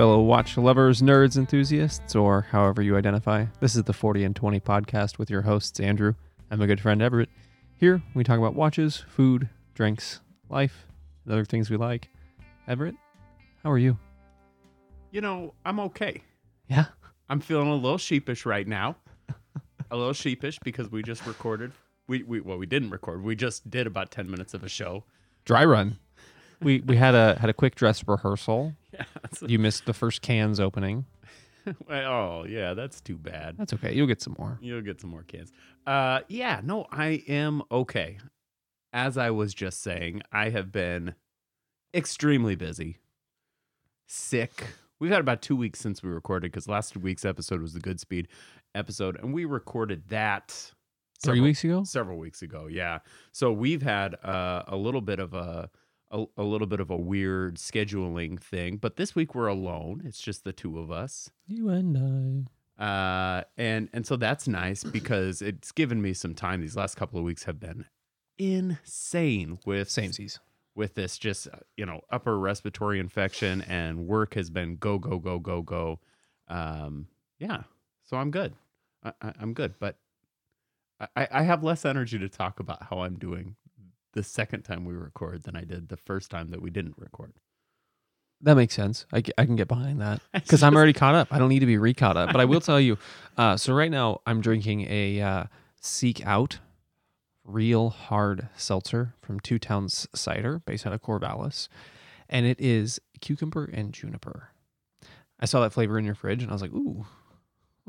Fellow watch lovers, nerds, enthusiasts, or however you identify. This is the 40 and 20 podcast with your hosts, Andrew. I'm a good friend, Everett. Here, we talk about watches, food, drinks, life, and other things we like. Everett, how are you? You know, I'm okay. Yeah? I'm feeling a little sheepish right now. a little sheepish because we just recorded. We, we well, we didn't record. We just did about 10 minutes of a show. Dry run. We we had a had a quick dress rehearsal. Yeah. that's- You missed the first cans opening. oh, yeah, that's too bad. That's okay. You'll get some more. You'll get some more cans. Uh yeah, no, I am okay. As I was just saying, I have been extremely busy. Sick. We've had about 2 weeks since we recorded cuz last week's episode was the good speed episode and we recorded that Three several- weeks ago? several weeks ago yeah so we've had uh, a little bit of a, a a little bit of a weird scheduling thing but this week we're alone. It's just the two of us. You and I. uh, and and so that's nice because it's given me some time. These last couple of weeks have been insane with Samesies. with this just uh, you know upper respiratory infection and work has been go go go go go. Um yeah so i'm good. I, I, i'm good but I, I have less energy to talk about how i'm doing the second time we record than i did the first time that we didn't record That makes sense. I, I can get behind that. Because I'm already caught up. I don't need to be re-caught up. But I will tell you. Uh, so right now I'm drinking a uh, Seek Out Real Hard Seltzer from Two Towns Cider, based out of Corvallis, and it is cucumber and juniper. I saw that flavor in your fridge, and I was like, ooh.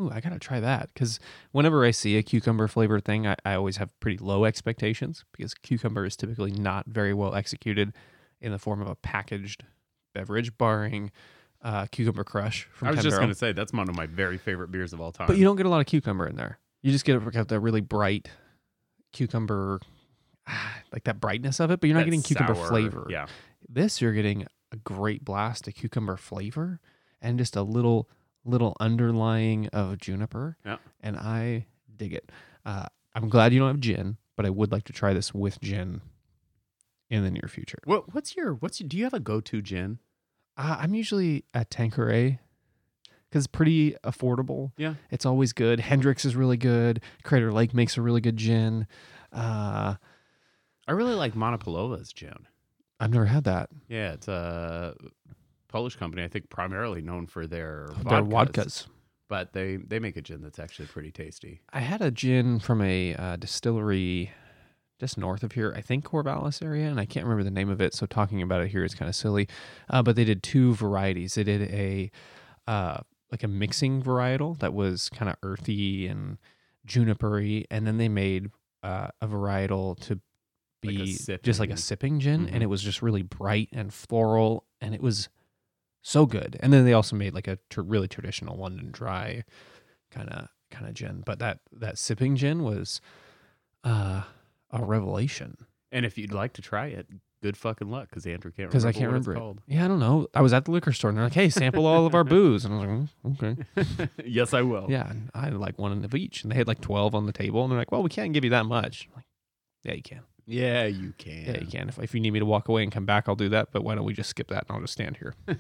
Ooh, I gotta try that because whenever I see a cucumber flavored thing, I, I always have pretty low expectations because cucumber is typically not very well executed in the form of a packaged beverage, barring uh, cucumber crush from i was 10 just Barrel. to say that's one of my very favorite beers of all time But you don't get a lot of cucumber in there. You just get a, the really bright cucumber, ah, like that brightness of it, but you're not That getting cucumber sour- flavor. yeah This you're getting a great blast of cucumber flavor and just a little little underlying of juniper. Yeah. And I dig it. Uh, I'm glad you don't have gin, but I would like to try this with gin in the near future. what, what's your what's your, do you have a go-to gin Uh, I'm usually at Tanqueray because it's pretty affordable. Yeah. It's always good. Hendrick's is really good. Crater Lake makes a really good gin. Uh, i really like Monopolowa's gin I've never had that. Yeah, it's a Polish company. I think primarily known for their vodkas, vodkas. but they they make a gin that's actually pretty tasty. I had a gin from a uh, distillery just north of here, I think Corvallis area, and I can't remember the name of it. So talking about it here is kind of silly. Uh, but they did two varieties. They did a uh, like a mixing varietal that was kind of earthy and junipery, and then they made uh, a varietal to Like be just like a sipping gin, Mhm. and it was just really bright and floral, and it was so good. And then they also made like a tr- really traditional London dry kind of kind of gin, but that that sipping gin was uh, a revelation And if you'd like to try it, good fucking luck because Andrew can't because remember I can't what it's remember it. called. Yeah, I don't know. I was at the liquor store and they're like, "Hey, sample all of our booze," and I was like, mm, "Okay." yes, I will. Yeah, and I had like one of each, and they had like twelve on the table, and they're like, "Well, we can't give you that much." I'm like, yeah, you can. Yeah, you can. Yeah, you can. If, if you need me to walk away and come back, I'll do that. But why don't we just skip that and I'll just stand here?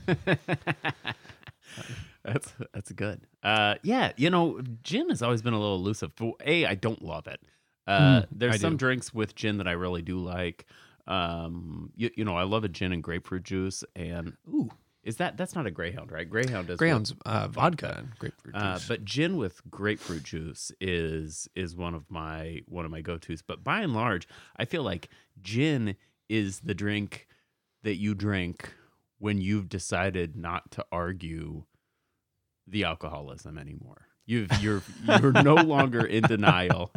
that's that's good. Uh, yeah, you know, gin has always been a little elusive. But a, I don't love it. Uh, Mm, there's I some do. drinks with gin that I really do like. Um, you, you know, I love a gin and grapefruit juice. And Ooh, is that that's not a Greyhound, right? Greyhound is Greyhound's uh, vodka and grapefruit Uh, juice. but gin with grapefruit juice is is one of my one of my go tos. But by and large, I feel like gin is the drink that you drink when you've decided not to argue the alcoholism anymore. You've you're you're no longer in denial.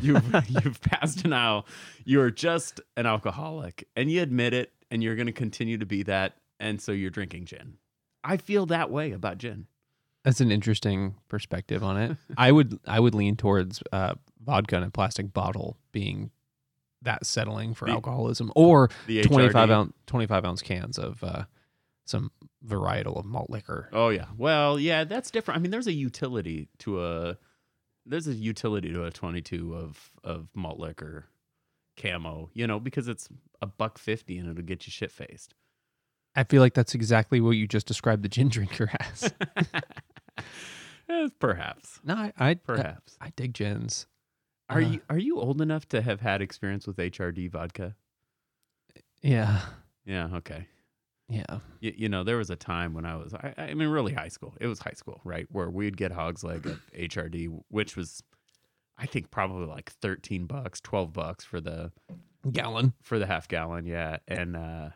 You've you've passed denial. You're just an alcoholic, and you admit it, and you're going to continue to be that. And so you're drinking gin. I feel that way about gin. That's an interesting perspective on it. I would I would lean towards uh, vodka in a plastic bottle being that settling for The- alcoholism, or The twenty five ounce twenty five ounce cans of uh, some varietal of malt liquor. Oh yeah. Well, yeah, that's different. I mean, there's a utility to a there's a utility to a 22 of of malt liquor camo, you know, because it's a buck 50 and it'll get you shit faced. I feel like that's exactly what you just described the gin drinker as. Eh, perhaps, no, I, I perhaps. I dig gins. Are Uh, you are you old enough to have had experience with HRD vodka? Yeah, Yeah. Okay. yeah. You, you know, there was a time when I was, I, I mean, really high school. It was high school, right? Where we'd get Hog's Leg of HRD, which was, I think, probably like thirteen bucks, twelve bucks for the Gallon. for the half gallon. Yeah, and uh,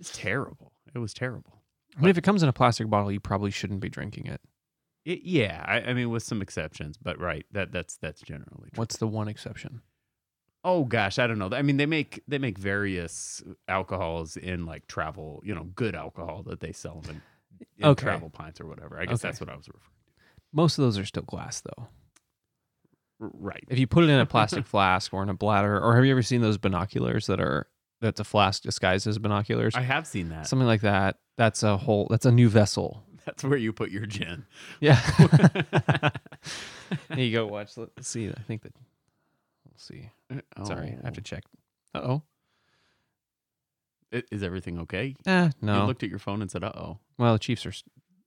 it's terrible. It was terrible. I mean, if it comes in a plastic bottle, you probably shouldn't be drinking it. It, yeah, I, I mean, with some exceptions, but right, that that's that's generally true. What's the one exception? Oh gosh, I don't know. I mean, they make they make various alcohols in like travel, you know, good alcohol that they sell them in, in Okay. travel pints or whatever. I guess Okay. that's what I was referring. To. Most of those are still glass, though. R- Right. If you put it in a plastic flask or in a bladder, or have you ever seen those binoculars that are that's a flask disguised as binoculars? I have seen that. Something like that. That's a whole. That's a new vessel. That's where you put your gin. Yeah. Here you go. Watch. Let's see. I think that. We'll see. Sorry, I have to check. Uh oh. Is everything okay? Eh, no. You looked at your phone and said, "Uh oh." Well, the Chiefs are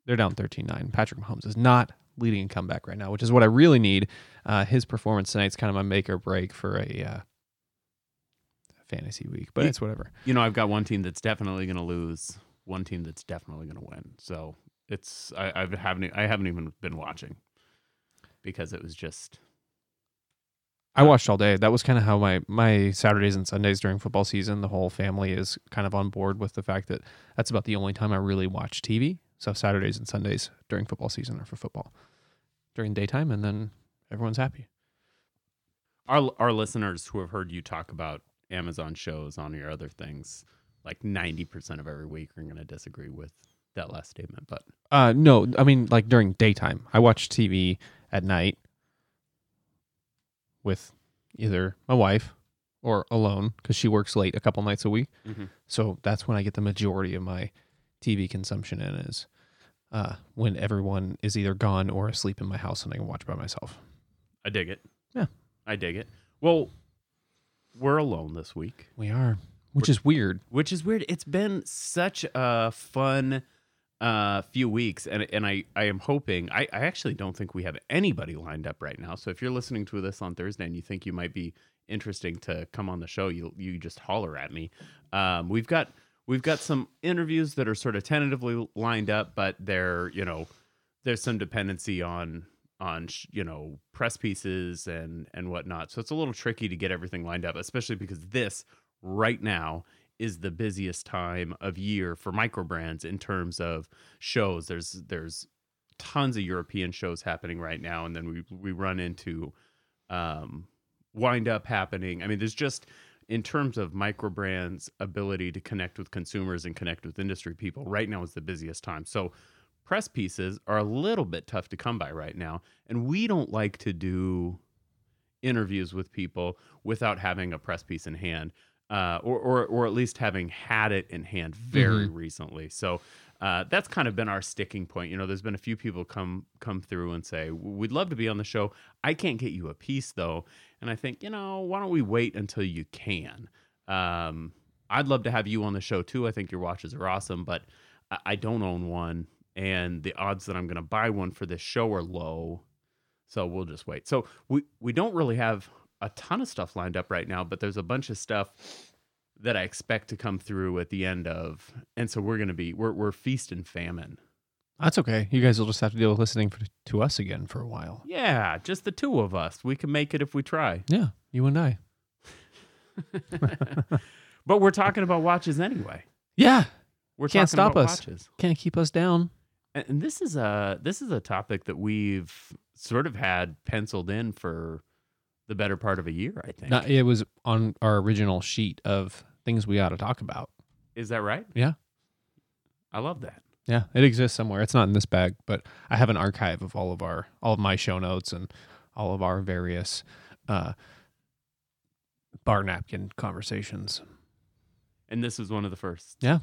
they're down 13-9. Patrick Mahomes is not leading a comeback right now, which is what I really need. Uh, his performance tonight's kind of my make or break for a uh, fantasy week, but Ye- it's whatever. You know, I've got one team that's definitely going to lose, one team that's definitely going to win. So it's I, I haven't I haven't even been watching because it was just I watched all day. That was kind of how my my Saturdays and Sundays during football season. The whole family is kind of on board with the fact that that's about the only time I really watch TV. So Saturdays and Sundays during football season are for football during daytime, and then everyone's happy. our our listeners who have heard you talk about Amazon shows on your other things, like ninety percent of every week, are going to disagree with that last statement. But Uh, no, I mean like during daytime. I watch TV at night with either my wife or alone because she works late a couple nights a week. Mhm. So that's when I get the majority of my TV consumption in is uh, when everyone is either gone or asleep in my house and I can watch by myself. I dig it. Yeah. I dig it. Well, we're alone this week. We are, which is weird. which is weird. It's been such a fun uh, few weeks, and and I I am hoping. I, I actually don't think we have anybody lined up right now. So if you're listening to this on Thursday and you think you might be interesting to come on the show, you you just holler at me. Um, we've got we've got some interviews that are sort of tentatively lined up, but they're you know there's some dependency on on you know press pieces and and whatnot. So it's a little tricky to get everything lined up, especially because this right now is the busiest time of year for micro brands in terms of shows. There's there's tons of European shows happening right now, and then we we run into um, wind up happening. I mean, there's just in terms of micro brands' ability to connect with consumers and connect with industry people. Right now is the busiest time. So press pieces are a little bit tough to come by right now, and we don't like to do interviews with people without having a press piece in hand, uh, or, or or at least having had it in hand very recently. So uh, that's kind of been our sticking point. You know, there's been a few people come come through and say we'd love to be on the show. I can't get you a piece though, and I think you know why don't we wait until you can. Um, I'd love to have you on the show too. I think your watches are awesome, but I, I don't own one, and the odds that I'm going to buy one for this show are low. So we'll just wait. So we we don't really have a ton of stuff lined up right now, but there's a bunch of stuff that I expect to come through at the end of, and so we're gonna be we're we're feast and famine. That's okay. You guys will just have to deal with listening for, to us again for a while. Yeah, just the two of us. We can make it if we try. Yeah, you and I. But we're talking about watches anyway. Yeah, We're Can't talking stop about us. watches. can't keep us down. And, this is a this is a topic that we've sort of had penciled in for the better part of a year. I think. Not, it was on our original sheet of things we ought to talk about. is that right? Yeah. I love that. Yeah, it exists somewhere. It's not in this bag, but I have an archive of all of our all of my show notes and all of our various uh, bar napkin conversations. And this is one of the first. Yeah.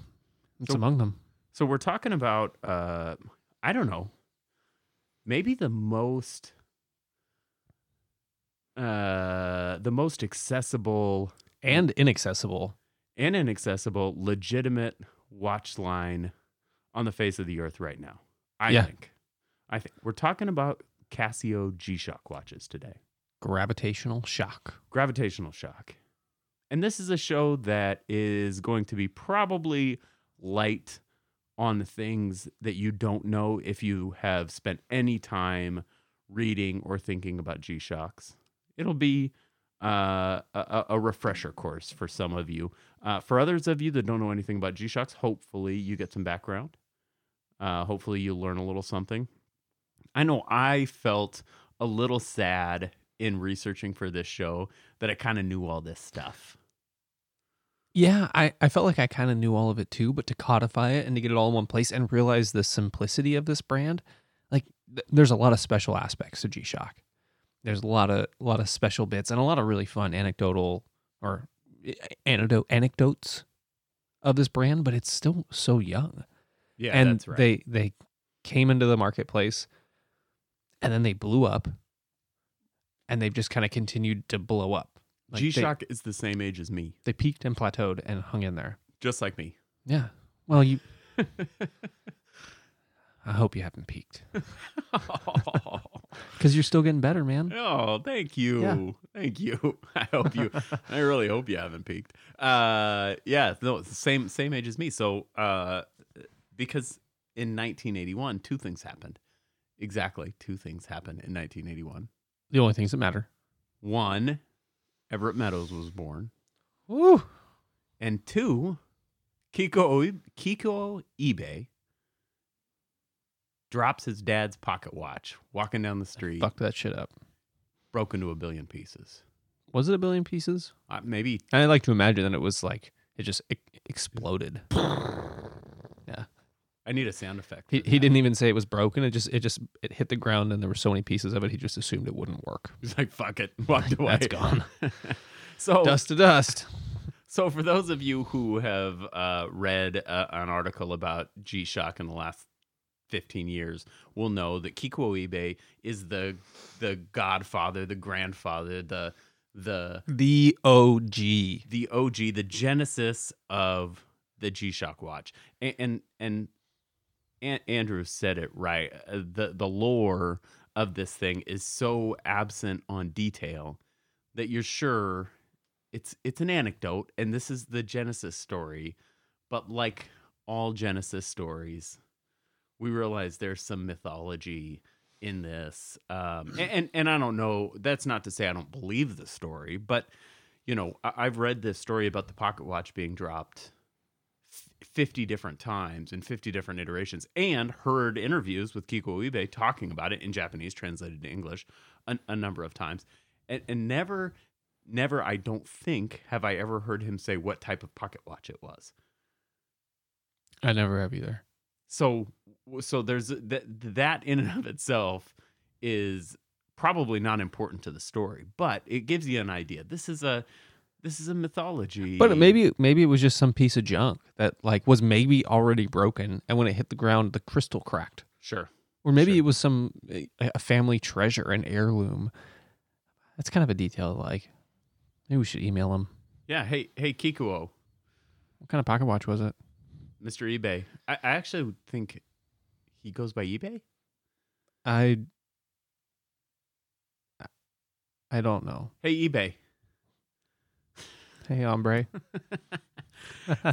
It's So- among them. So we're talking about uh I don't know. Maybe the most uh the most accessible And inaccessible. and inaccessible legitimate watch line on the face of the earth right now. I Yeah. think. I think we're talking about Casio G-Shock watches today. Gravitational shock. Gravitational Shock. And this is a show that is going to be probably light on the things that you don't know if you have spent any time reading or thinking about G Shocks. It'll be uh, a, a refresher course for some of you. Uh, for others of you that don't know anything about G Shocks, hopefully you get some background. Uh, hopefully you learn a little something. I know I felt a little sad in researching for this show that I kind of knew all this stuff. Yeah, I, I felt like I kind of knew all of it too, but to codify it and to get it all in one place and realize the simplicity of this brand, like th- there's a lot of special aspects to G Shock. There's a lot of a lot of special bits and a lot of really fun anecdotal or eh, anecdote anecdotes of this brand, but it's still so young. Yeah, and that's right. they they came into the marketplace and then they blew up and they've just kind of continued to blow up. Like, G Shock is the same age as me, They peaked and plateaued and hung in there. just like me. Yeah. Well, you. I hope you haven't peaked because you're still getting better, man. oh, thank you. Yeah. Thank you. I hope you I really hope you haven't peaked. Uh yeah, no, it's the same same age as me. So uh because in 1981 two things happened. Exactly, two things happened in 1981. The only things that matter. One, Everett Meadows was born, Woo. and two, Kiko Kiko Ibe drops his dad's pocket watch walking down the street, Fuck that shit up. broke into a billion pieces. Was it a billion pieces? Uh, maybe I like to imagine that it was like it just e- exploded. I need a sound effect. He he didn't even say it was broken. It just it just it hit the ground and there were so many pieces of it. He just assumed it wouldn't work. He's like, "Fuck it," walked away. That's gone. so, Dust to dust. so for those of you who have uh, read uh, an article about G Shock in the last 15 years, will know that Kiko Ibe is the the godfather, the grandfather, the the The OG. the OG, the genesis of the G Shock watch. And and, and An- Andrew said it right. Uh, The the lore of this thing is so absent on detail that you're sure it's it's an anecdote and this is the genesis story, but like all genesis stories, we realize there's some mythology in this. Um, and, and I don't know. That's not to say I don't believe the story, but you know, I've read this story about the pocket watch being dropped 50 different times in 50 different iterations and heard interviews with Kiko Ibe talking about it in Japanese translated to English a, a number of times. And, and never, never, I don't think, have I ever heard him say what type of pocket watch it was. I never have either. So, so there's that, that in and of itself is probably not important to the story, but it gives you an idea. This is a, this is a mythology. But maybe maybe it was just some piece of junk that like was maybe already broken, and when it hit the ground, the crystal cracked. sure. Or maybe Sure. it was some a a family treasure, an heirloom. That's kind of a detail. Like, maybe we should email him. Yeah. Hey, hey, Kikuo. What kind of pocket watch was it? Mr. eBay. I, I actually think he goes by eBay. I I don't know. Hey, eBay. Hey, hombre.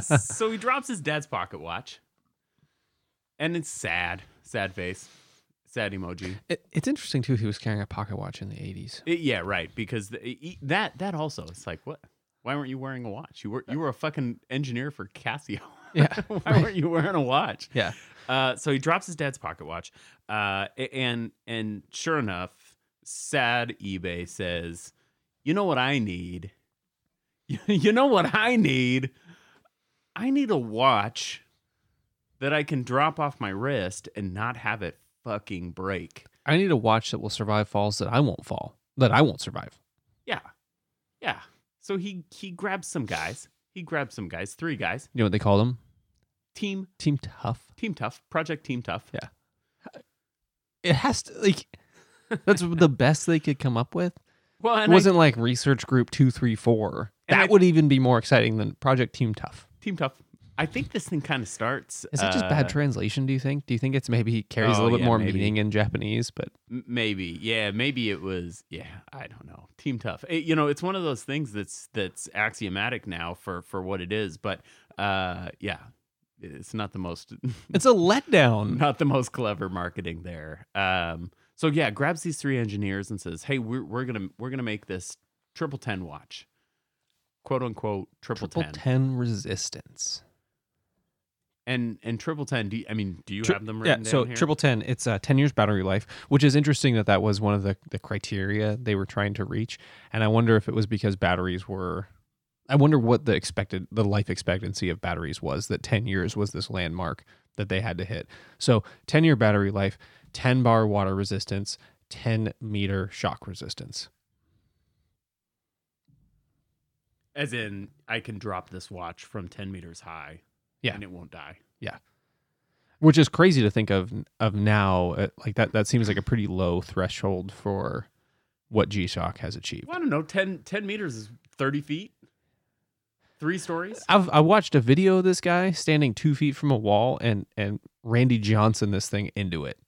so he drops his dad's pocket watch, and it's sad, sad face, sad emoji. It, it's interesting too. He was carrying a pocket watch in the eighties. Yeah, right. Because the, that that also, it's like, what? Why weren't you wearing a watch? You were you were a fucking engineer for Casio. Yeah, Why right. weren't you wearing a watch? Yeah. Uh, so he drops his dad's pocket watch, uh, and and sure enough, sad Ibe says, "You know what I need? you know what I need? I need a watch that I can drop off my wrist and not have it fucking break." I need a watch that will survive falls that I won't fall. That I won't survive. Yeah, yeah. So he he grabs some guys. He grabs some guys, three guys. You know what they call them? Team Team Tough. Team Tough, Project Team Tough. Yeah. It has to like. That's the best they could come up with. Well, It wasn't like Research Group two three four. That I- would even be more exciting than Project Team Tough. Team Tough. I think this thing kind of starts. Is that just bad uh, translation? Do you think? Do you think it's maybe carries a Oh, little bit yeah, more maybe. meaning in Japanese? But Maybe, yeah, maybe it was. Yeah, I don't know. Team tough. It- you know, it's one of those things that's that's axiomatic now for for what it is. But uh, yeah, it's not the most it's a letdown. not the most clever marketing there. Um, so yeah, grabs these three engineers and says, "Hey, we're we're gonna we're gonna make this triple ten watch, quote unquote triple, Triple ten. ten resistance. And and triple ten. Do you, I mean, do you Tri- have them yeah, written so down here? triple ten, it's uh, ten years battery life, which is interesting that that was one of the the criteria they were trying to reach, and I wonder if it was because batteries were. I wonder what the expected the life expectancy of batteries was. That ten years was this landmark that they had to hit. So ten year battery life, ten bar water resistance, ten meter shock resistance. As in, I can drop this watch from ten meters high, Yeah. and it won't die. Yeah. Which is crazy to think of of now. Uh, like that, that seems like a pretty low threshold for what G Shock has achieved. Well, I don't know. 10, 10 meters is thirty feet, three stories. I've I watched a video of this guy standing two feet from a wall and and Randy Johnson this thing into it,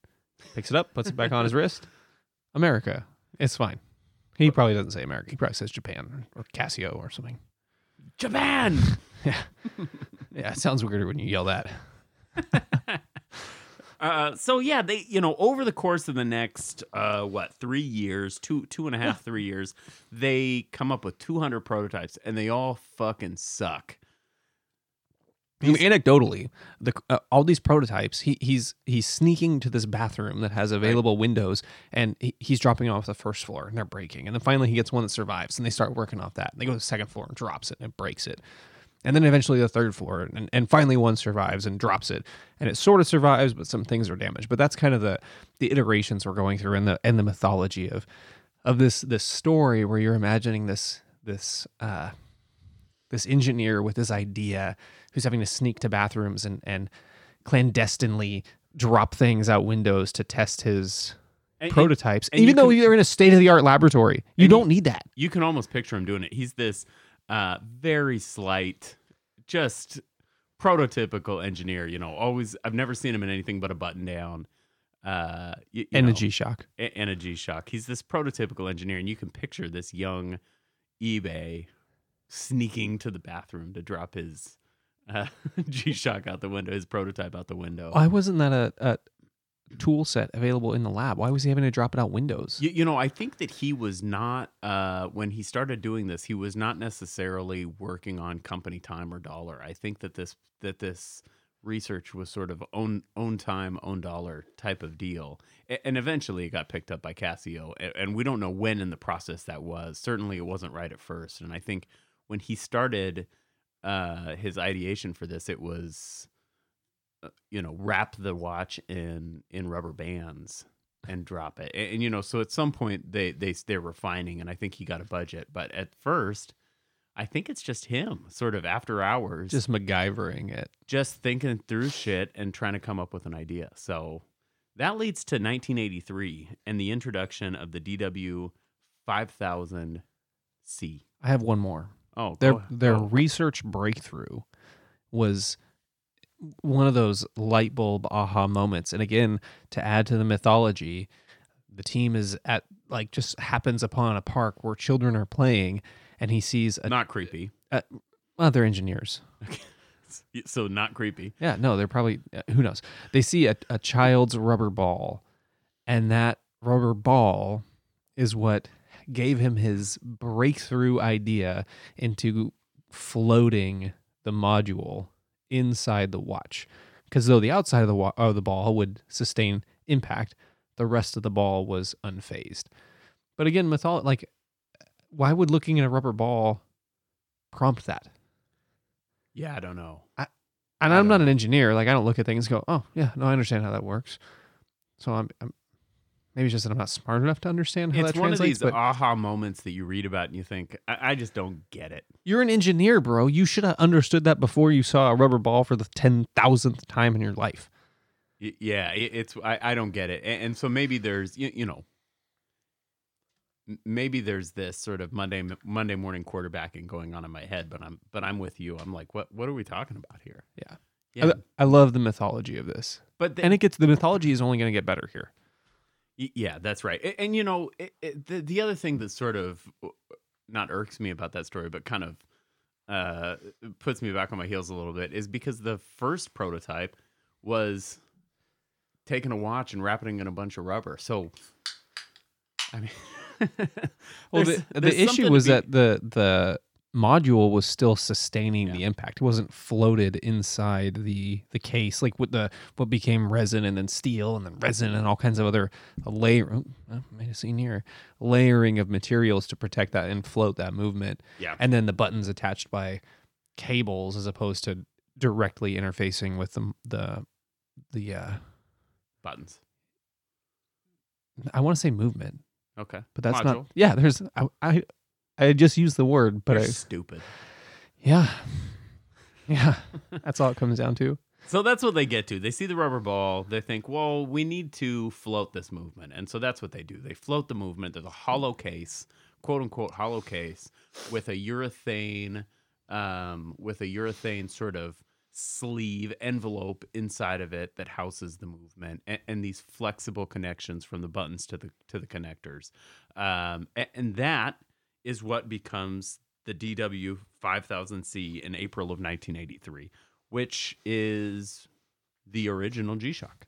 picks it up, puts it back on his wrist. America, it's fine. He probably doesn't say America. He probably says Japan or Casio or something. Japan. Yeah, yeah. It sounds weirder when you yell that. Uh, so yeah, they you know over the course of the next uh, what three years, two two and a half, three years, they come up with two hundred prototypes, and they all fucking suck. I mean, anecdotally, the uh, all these prototypes, he he's he's sneaking to this bathroom that has available windows, and he, he's dropping off the first floor, and they're breaking. And then finally, he gets one that survives, and they start working off that. And they go to the second floor and drops it, and it breaks it. And then eventually the third floor, and, and finally one survives and drops it, and it sort of survives, but some things are damaged. But that's kind of the the iterations we're going through, and the and the mythology of of this this story where you're imagining this this uh, this engineer with this idea who's having to sneak to bathrooms and and clandestinely drop things out windows to test his And- and prototypes and even you though can- you're in a state of the art laboratory you don't need that you can almost picture him doing it. He's this uh, very slight, just prototypical engineer. You know, always. I've never seen him in anything but a button down. Uh, you and know, a g-shock a- and a G Shock. He's this prototypical engineer, and you can picture this young Ibe sneaking to the bathroom to drop his uh, G Shock out the window, his prototype out the window. why wasn't that a, a tool set available in the lab why was he having to drop it out windows You, you know, I think that he was not uh, when he started doing this. He was not necessarily working on company time or dollar. I think that this that this research was sort of own own time, own dollar type of deal. And eventually, it got picked up by Casio, and we don't know when in the process that was. Certainly, it wasn't right at first. And I think when he started uh, his ideation for this, it was uh, you know wrap the watch in in rubber bands and drop it. And, and, you know, so at some point they they they're refining, and I think he got a budget. But at first, I think it's just him, sort of after hours, just MacGyvering it just thinking through shit and trying to come up with an idea. So that leads to 1983 and the introduction of the DW 5000C. I have one more Oh, their their oh, research breakthrough was one of those light bulb aha moments and again to add to the mythology the team is at like just happens upon a park where children are playing and he sees a not creepy. well they're engineers So not creepy. yeah no they're probably uh, who knows they see a, a child's rubber ball and that rubber ball is what gave him his breakthrough idea into floating the module inside the watch because though the outside of the wa- of the ball would sustain impact the rest of the ball was unfazed but again mytholo- like why would looking at a rubber ball prompt that Yeah, I don't know. and I I'm don't not an engineer. Like I don't look at things and go, "Oh, yeah, no, I understand how that works." So I'm, I'm maybe it's just that I'm not smart enough to understand how It's that one of translates. these but aha moments that you read about and you think, I, I just don't get it. you're an engineer, bro. You should have understood that before you saw a rubber ball for the ten thousandth time in your life. Y- Yeah, it, it's I, I don't get it, and, and so maybe there's you, you know maybe there's this sort of Monday Monday morning quarterbacking going on in my head, but I'm but I'm with you. I'm like, what what are we talking about here? Yeah. Yeah. I, I love the mythology of this, but the, and it gets the mythology is only going to get better here. Yeah, that's right. A- And, you know, it, it, the the other thing that sort of uh, not irks me about that story, but kind of uh, puts me back on my heels a little bit, is because the first prototype was taking a watch and wrapping it in a bunch of rubber. So, I mean, Well, the, the issue was be- that the the module was still sustaining the impact. It wasn't floated inside the the case like with the what became resin and then steel and then resin and all kinds of other layer. Oh, I made a scene here. Layering of materials to protect that and float that movement, yeah, and then the buttons attached by cables as opposed to directly interfacing with the the the. Uh, buttons. I want to say movement, Okay, but that's Module. not. Yeah, there's I I, I just used the word, but You're I stupid. Yeah. Yeah. That's all it comes down to. So that's what they get to. They see the rubber ball. They think, well, we need to float this movement. And so that's what they do. They float the movement. There's a hollow case, quote unquote hollow case, with a urethane, um, with a urethane sort of sleeve envelope inside of it that houses the movement and, and these flexible connections from the buttons to the to the connectors. Um, a- and that is what becomes the DW 5000C in April of 1983 which is the original G Shock.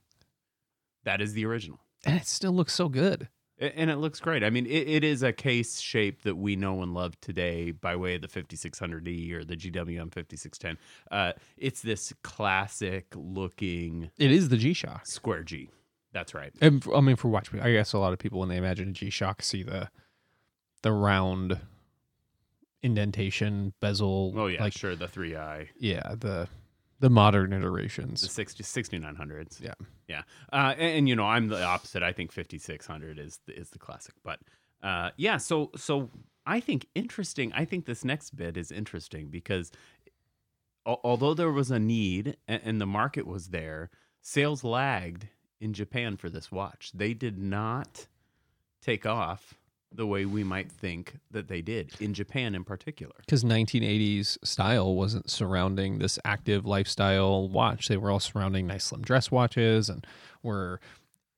That is the original. And it still looks so good. And it looks great. I mean, it, it is a case shape that we know and love today by way of the 5600E or the GWM 5610. Uh, it's this classic looking It is the G Shock. square G. That's right. And I mean, for watch, I guess a lot of people when they imagine a G Shock see the the round indentation bezel. Oh, yeah, like sure. The 3i, yeah, the the modern the iterations. 60, 6900s. Yeah. Yeah. Uh, and, and, you know, I'm the opposite. I think 5600 is the, is the classic. But uh, yeah, so so I think interesting. I think this next bit is interesting because al- although there was a need and, and the market was there, sales lagged in Japan for this watch. They did not take off the way we might think that they did in Japan in particular. Because 1980s style wasn't surrounding this active lifestyle watch. They were all surrounding nice slim dress watches and were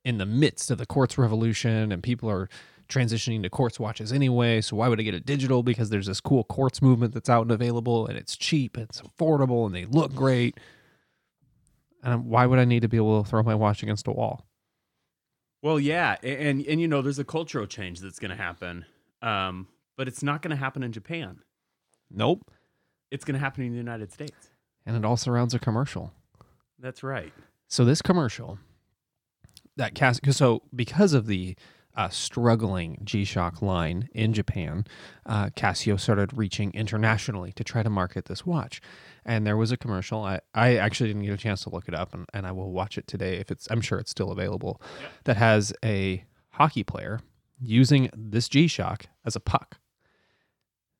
in the midst of the quartz revolution and people are transitioning to quartz watches anyway. So why would I get a digital? Because there's this cool quartz movement that's out and available and it's cheap, and it's affordable, and they look great. And why would I need to be able to throw my watch against a wall? Well, yeah, a- and and you know, there's a cultural change that's going to happen, um, but it's not going to happen in Japan. Nope. It's going to happen in the United States. And it all surrounds a commercial. That's right. So this commercial that cast so because of the uh, struggling G-Shock line in Japan, uh, Casio started reaching internationally to try to market this watch. And there was a commercial. I, I actually didn't get a chance to look it up, and, and I will watch it today if it's. I'm sure it's still available. Yep. That has a hockey player using this G-Shock as a puck.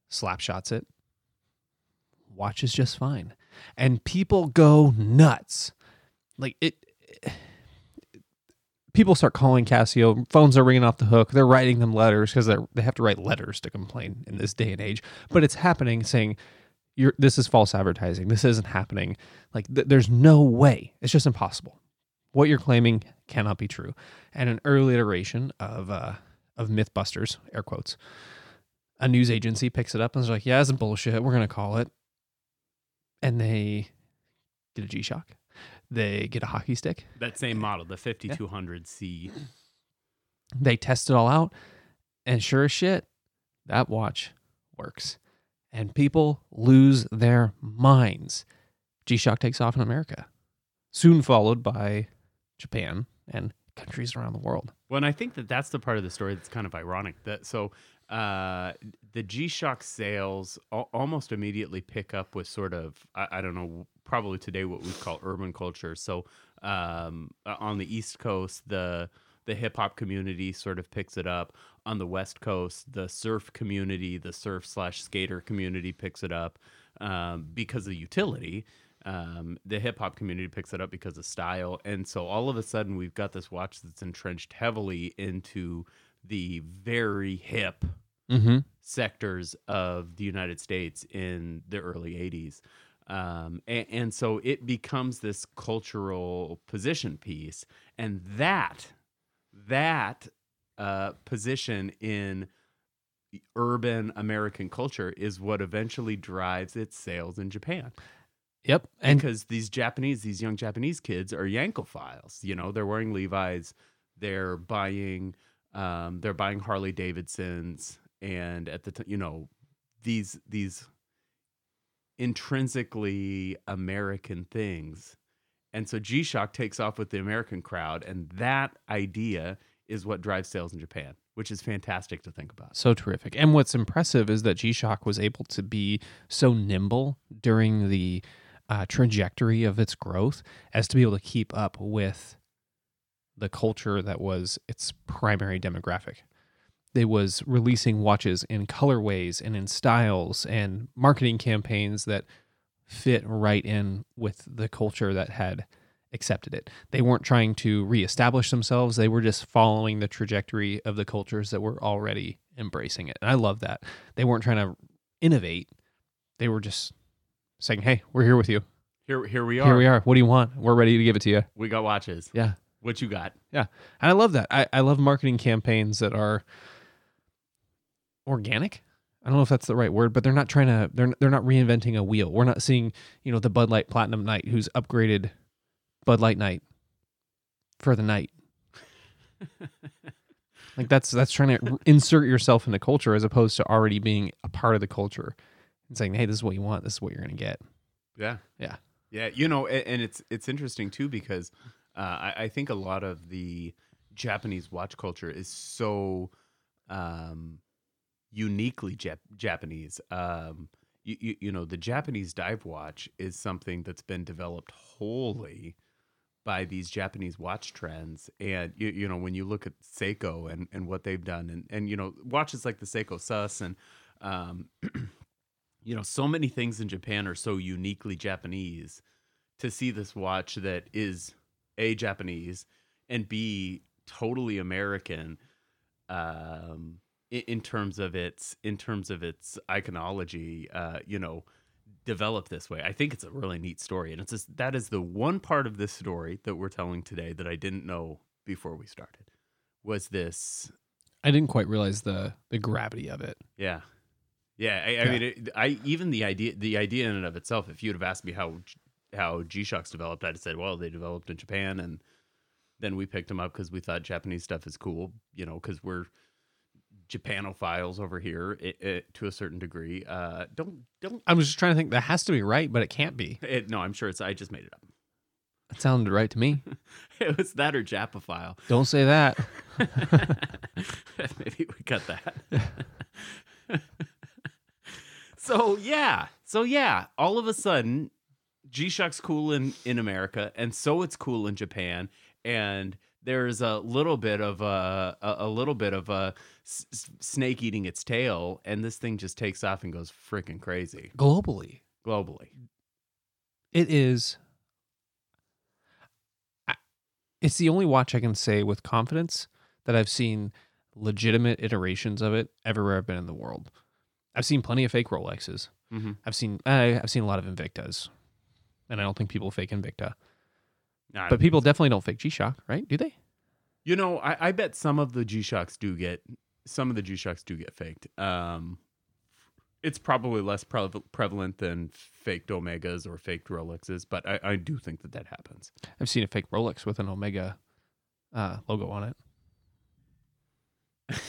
Slap shots it. Watch is just fine, and people go nuts like it, people start calling casio phones are ringing off the hook they're writing them letters because they have to write letters to complain in this day and age. But it's happening saying you're this is false advertising. This isn't happening. Like th- there's no way. It's just impossible. What you're claiming cannot be true. And an early iteration of uh of mythbusters air quotes a news agency picks it up and is like yeah it's bullshit. We're gonna call it. And they did a g-shock they get a hockey stick That same model, the 5200C. they test it all out and sure as shit that watch works and people lose their minds g-shock takes off in america soon followed by japan and countries around the world Well, and I think that that's the part of the story that's kind of ironic. That so uh, the G Shock sales al- almost immediately pick up with sort of I, I don't know probably today what we call urban culture. So um, uh, on the East Coast, the the hip hop community sort of picks it up. On the West Coast, the surf community, the surf slash skater community picks it up um, because of utility. Um, the hip hop community picks it up because of style. And so all of a sudden, we've got this watch that's entrenched heavily into the very hip Mm-hmm. sectors of the United States in the early 80s. Um, and, and so it becomes this cultural position piece. And that, that uh, position in urban American culture is what eventually drives its sales in Japan. Yep. And because these Japanese, these young Japanese kids are Yankophiles. You know, they're wearing Levi's, they're buying, um, they're buying Harley Davidsons, and at the time, you know, these these intrinsically American things. And so G Shock takes off with the American crowd, and that idea is what drives sales in Japan, which is fantastic to think about. So terrific. And what's impressive is that G Shock was able to be so nimble during the uh, trajectory of its growth as to be able to keep up with the culture that was its primary demographic. It was releasing watches in colorways and in styles and marketing campaigns that fit right in with the culture that had accepted it. They weren't trying to reestablish themselves, they were just following the trajectory of the cultures that were already embracing it. And I love that. They weren't trying to innovate, they were just saying, "Hey, we're here with you. Here, here we are. Here we are. What do you want? We're ready to give it to you." We got watches. Yeah. What you got? Yeah. And I love that. I, I love marketing campaigns that are organic. I don't know if that's the right word, but they're not trying to they're they're not reinventing a wheel. We're not seeing, you know, the Bud Light Platinum Night who's upgraded Bud Light Night for the night. like that's that's trying to insert yourself in the culture as opposed to already being a part of the culture and saying, "Hey, this is what you want. This is what you're going to get." Yeah. Yeah. Yeah. You know, and it's it's interesting too because uh, I, I think a lot of the Japanese watch culture is so um, uniquely Jap- Japanese. Um, you, you, you know, the Japanese dive watch is something that's been developed wholly by these Japanese watch trends. And, you, you know, when you look at Seiko and, and what they've done, and, and, you know, watches like the Seiko Sus and, um, you know, so many things in Japan are so uniquely Japanese to see this watch that is A, Japanese, and B, totally American um in, terms of its in terms of its iconology uh you know developed this way i think it's a really neat story and it's just, that is the one part of this story that we're telling today that i didn't know before we started was this I didn't quite realize the the gravity of it. yeah yeah i, I Yeah. mean it, i even the idea the idea in and of itself if you'd have asked me how how g-shocks developed i'd have said well they developed in japan and then we picked them up because we thought japanese stuff is cool you know because we're japanophiles over here i i to a certain degree uh don't don't I was just trying to think that has to be right, but it can't be. it, no i'm sure it's i just made it up That sounded right to me. it was that or japophile Don't say that. Maybe we cut that. so yeah, so yeah, all of a sudden, G Shock's cool in in America, and so it's cool in Japan, and there's a little bit of a a, a little bit of a s- snake eating its tail, and this thing just takes off and goes freaking crazy Globally, globally. it is. It's the only watch I can say with confidence that I've seen legitimate iterations of it everywhere I've been in the world. I've seen plenty of fake Rolexes. Mm-hmm. I've seen I, I've seen a lot of Invictas, and I don't think people fake Invicta. But people definitely don't fake G Shock, right? Do they? You know, I, I bet some of the G Shocks do get some of the G Shocks do get faked. Um, it's probably less prev- prevalent than faked Omegas or faked Rolexes, but I, I do think that that happens. I've seen a fake Rolex with an Omega uh, logo on it.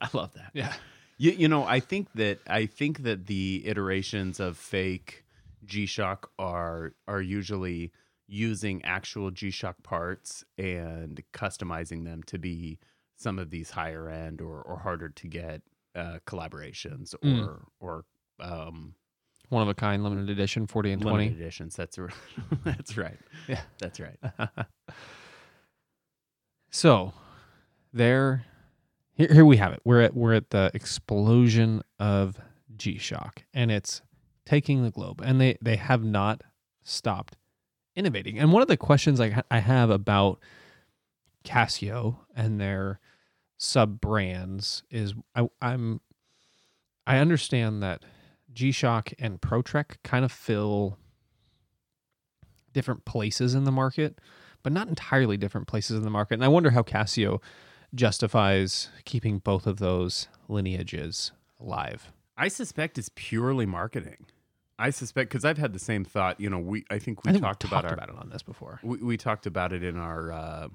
I love that. Yeah. You, you know, I think that I think that the iterations of fake G Shock are are usually using actual G Shock parts and customizing them to be some of these higher end or, or harder to get uh, collaborations or Mm. or um, One of a kind, limited edition, 40 and 20. editions. That's r- that's right. Yeah. that's right. So, there, here, here we have it. We're at we're at the explosion of G Shock, and it's taking the globe, and they they have not stopped innovating. And one of the questions I I have about Casio and their sub brands is I, I'm I understand that G Shock and ProTrek kind of fill different places in the market, but not entirely different places in the market. And I wonder how Casio justifies keeping both of those lineages alive. I suspect it's purely marketing. I suspect because I've had the same thought. You know, we I think we I think talked, we've about, our, about it on this before. we, we talked about it in our uh,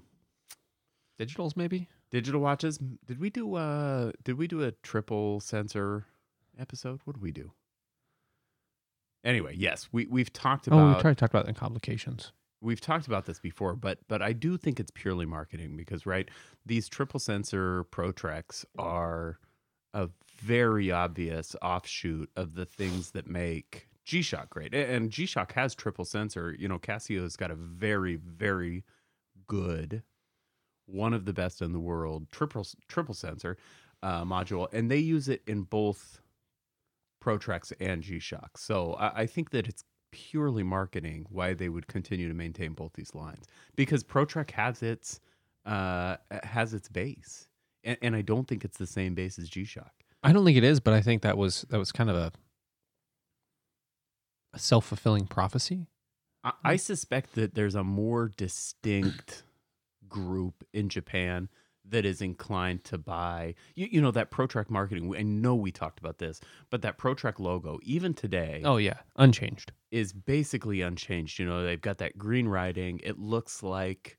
Digitals, maybe. Digital watches. Did we do uh did we do a triple sensor episode? What did we do? Anyway, yes, we we've talked about oh, we tried to talk about in complications. we've talked about this before, but but I do think it's purely marketing because right, these triple sensor Pro Treks are a very obvious offshoot of the things that make G Shock great. And G Shock has triple sensor. You know, Casio's got a very very good, one of the best in the world triple triple sensor uh, module, and they use it in both Pro Treks and G Shock. So I, I think that it's purely marketing why they would continue to maintain both these lines because ProTrek has its uh, has its base, and, and I don't think it's the same base as G Shock. I don't think it is, but I think that was that was kind of a, a self fulfilling prophecy. I, I suspect that there's a more distinct group in Japan that is inclined to buy you, you know that ProTrek marketing. I know we talked about this, but that ProTrek logo even today Oh yeah, unchanged. is basically unchanged. You know, they've got that green writing. It looks like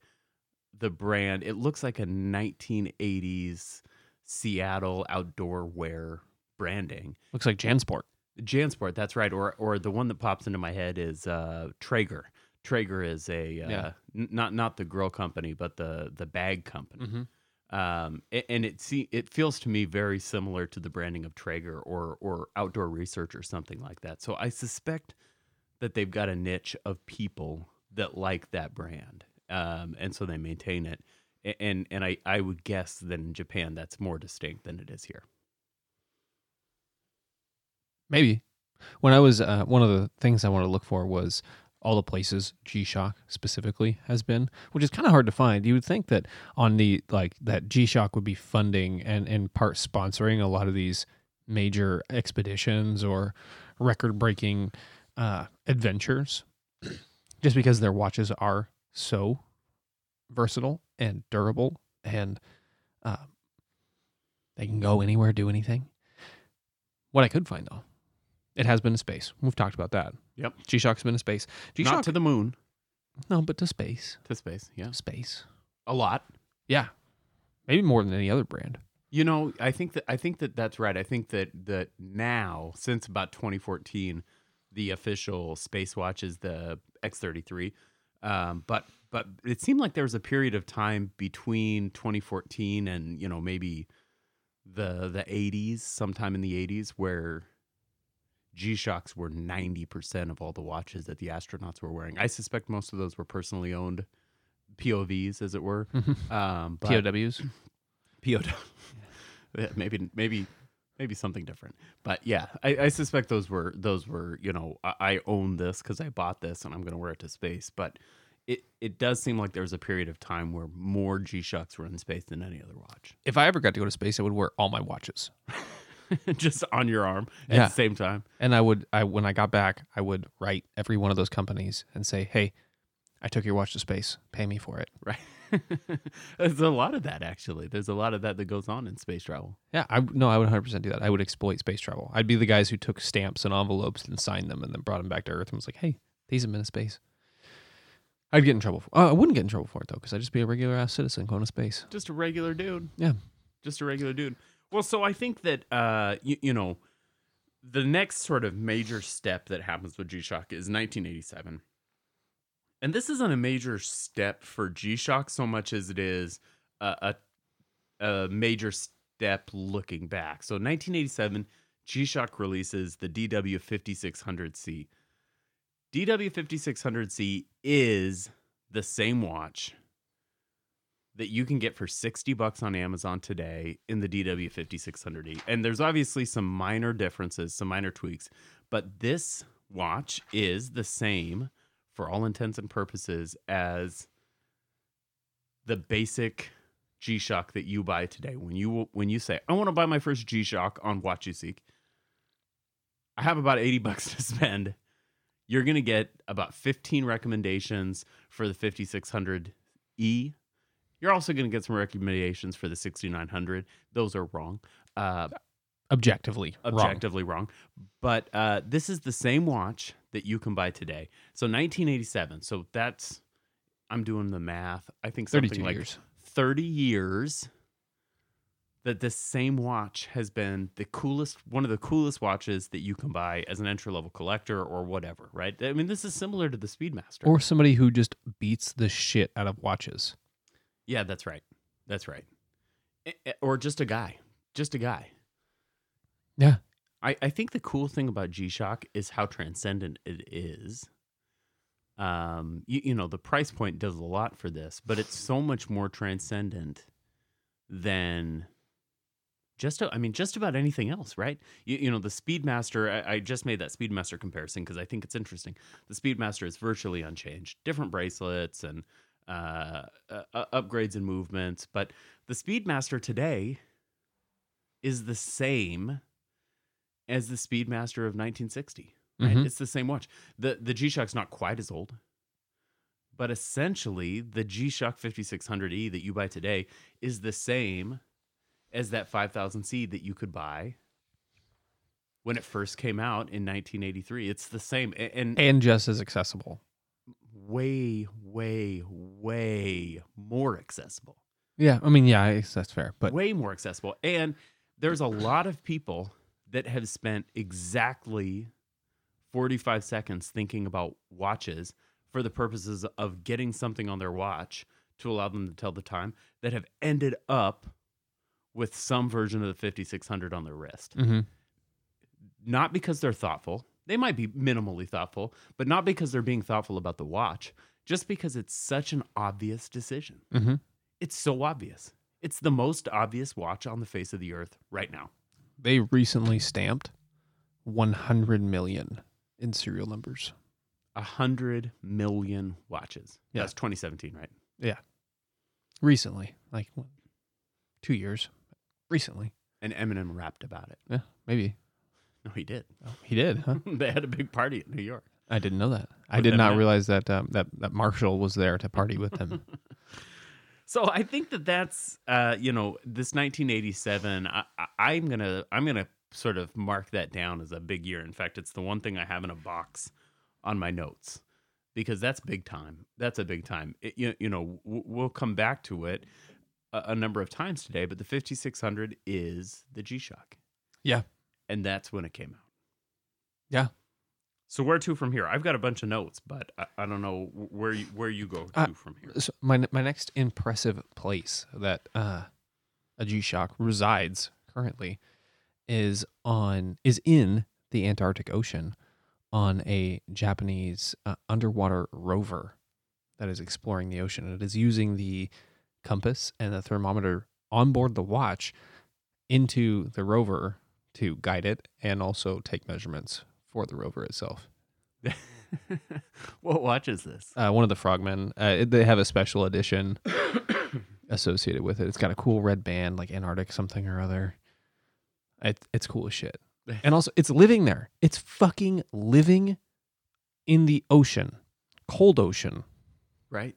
the brand. It looks like a 1980s Seattle outdoor wear branding. Looks like Jansport. Jansport, that's right. Or or the one that pops into my head is uh, Traeger. Traeger is a uh, Yeah. n- not not the grill company, but the the bag company. Mm-hmm. Um, and it see it feels to me very similar to the branding of Traeger or or Outdoor Research or something like that. So I suspect that they've got a niche of people that like that brand, um, and so they maintain it. And and I I would guess that in Japan that's more distinct than it is here. Maybe. When I was uh, one of the things I wanted to look for was all the places G Shock specifically has been, which is kind of hard to find. You would think that on the like that G Shock would be funding and in part sponsoring a lot of these major expeditions or record breaking uh, adventures, just because their watches are so versatile and durable and uh, they can go anywhere, do anything. What I could find though, it has been to space. We've talked about that. Yep. G Shock's been to space. G Not Shock to the moon, no, but to space. to space. Yeah, Space. a lot. Yeah. Maybe more than any other brand. You know, I think that I think that that's right. I think that that now, since about 2014, the official space watch is the X33. Um, but but it seemed like there was a period of time between 2014 and you know maybe the the 80s, sometime in the 80s, where G Shocks were 90% of all the watches that the astronauts were wearing. I suspect most of those were personally owned POVs, as it were. Um, but, POWs. POW. Yeah, maybe maybe maybe something different. But yeah, I, I suspect those were those were you know I, I own this because I bought this and I'm going to wear it to space. But it it does seem like there was a period of time where more G Shocks were in space than any other watch, If I ever got to go to space, I would wear all my watches. just on your arm at Yeah. the same time. And I would I when I got back, I would write every one of those companies and say, "Hey, I took your watch to space. Pay me for it." Right. There's a lot of that actually. There's a lot of that that goes on in space travel. Yeah, I no, I would 100% do that. I would exploit space travel. I'd be the guys who took stamps and envelopes and signed them and then brought them back to Earth and was like, "Hey, these have been in space." I'd get in trouble. For, uh, I wouldn't get in trouble for it though, because I'd just be a regular ass citizen going to space. Just a regular dude. Yeah. just a regular dude. Well, so I think that uh, you, you know, the next sort of major step that happens with G Shock is 1987, and this isn't a major step for G Shock so much as it is a, a a major step looking back. So 1987, G Shock releases the DW 5600C. DW 5600C is the same watch that you can get for 60 bucks on Amazon today in the DW 5600E. And there's obviously some minor differences, some minor tweaks, but this watch is the same for all intents and purposes as the basic G-Shock that you buy today, when you when you say I want to buy my first G-Shock on WatchUSeek, I have about 80 bucks to spend. You're going to get about 15 recommendations for the 5600E. You're also going to get some recommendations for the 6900. Those are wrong. Uh, Objectively, wrong. objectively wrong. But uh, this is the same watch that you can buy today. So 1987. So that's I'm doing the math. I think something 32 like years. 30 years that this same watch has been the coolest one of the coolest watches that you can buy as an entry level collector or whatever, right? I mean, this is similar to the Speedmaster. Or somebody who just beats the shit out of watches. Yeah, that's right. That's right. Or just a guy. Just a guy. Yeah. I, I think the cool thing about G Shock is how transcendent it is. Um, you, you know, the price point does a lot for this, but it's so much more transcendent than just, I mean, just about anything else, right? You, you know, the Speedmaster, I, I just made that Speedmaster comparison because I think it's interesting. The Speedmaster is virtually unchanged, different bracelets and uh, uh, upgrades and movements, but the Speedmaster today is the same as the Speedmaster of 1960. Right? Mhm. It's the same watch. the The G Shock's not quite as old, but essentially the G Shock 5600E that you buy today is the same as that 5000C that you could buy when it first came out in 1983. It's the same and, And just as accessible. Way, way, way more accessible. Yeah. I mean, yeah, I guess that's fair. But way more accessible. And there's a lot of people that have spent exactly 45 seconds thinking about watches for the purposes of getting something on their watch to allow them to tell the time that have ended up with some version of the 5600 on their wrist. Mhm. Not because they're thoughtful. They might be minimally thoughtful, but not because they're being thoughtful about the watch, just because it's such an obvious decision. Mhm. It's so obvious. It's the most obvious watch on the face of the earth right now. they recently stamped 100 million in serial numbers. A hundred million watches. Yeah. That's 2017, right? Yeah. Recently. Like what, two years. Recently. And Eminem rapped about it. Yeah. Maybe. No, he did. Oh, he did, huh? they had a big party in New York. I didn't know that. I did not realize that um, that that Marshall was there to party with him. So I think that that's uh, you know this 1987. I, I, I'm gonna I'm gonna sort of mark that down as a big year. In fact, it's the one thing I have in a box on my notes because that's big time. That's a big time. It, you, you know w- we'll come back to it a, a number of times today, but the 5600 is the G Shock. Yeah. And that's when it came out. Yeah. So where to from here? I've got a bunch of notes, but I, I don't know where you, where you go to Uh, from here. so my my next impressive place that uh, a G Shock resides currently is on is in the Antarctic Ocean on a Japanese uh, underwater rover that is exploring the ocean. It is using the compass and the thermometer on board the watch into the rover to guide it and also take measurements for the rover itself. what watch is this? Uh, one of the frogmen. Uh, they have a special edition associated with it. It's got a cool red band, like Antarctic something or other. It, it's cool as shit. And also, it's living there. It's fucking living in the ocean, cold ocean, Right?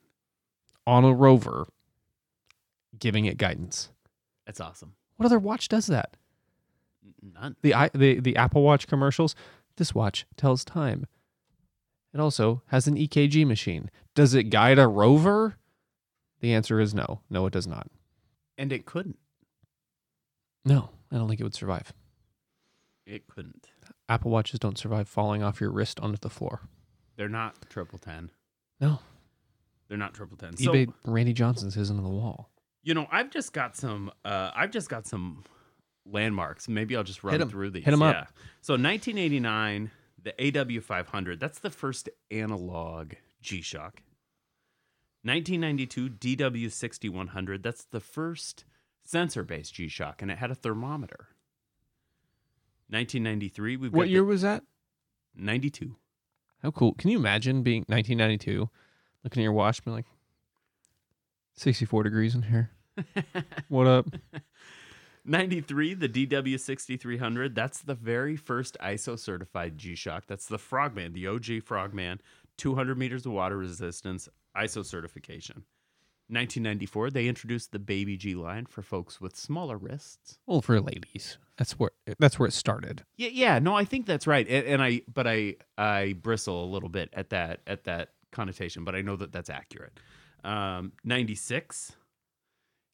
on a rover, giving it guidance. That's awesome. What other watch does that? None. The i the the Apple Watch commercials. This watch tells time. It also has an EKG machine. Does it guide a rover? The answer is no. No, it does not. And it couldn't. No, I don't think it would survive. It couldn't. Apple Watches don't survive falling off your wrist onto the floor. They're not triple ten. No. They're not triple ten. So eBay Randy Johnson's his into the wall. you know, I've just got some. Uh, I've just got some landmarks. Maybe I'll just run through these. Hit 'em up. Yeah. So 1989, the AW500. That's the first analog G-Shock. 1992 DW6100. That's the first sensor-based G-Shock, and it had a thermometer. 1993. We've got What year was that? 92. How cool. Can you imagine being 1992, looking at your watch, being like, 64 degrees in here? What up? 93, the DW6300. That's the very first ISO certified G Shock. That's the Frogman, the OG Frogman, 200 meters of water resistance, ISO certification. 1994, they introduced the Baby G line for folks with smaller wrists. Well, for ladies, that's where that's where it started. Yeah, yeah, no, I think that's right, and, and I, but I, I bristle a little bit at that, at that connotation, but I know that that's accurate. Um, 96,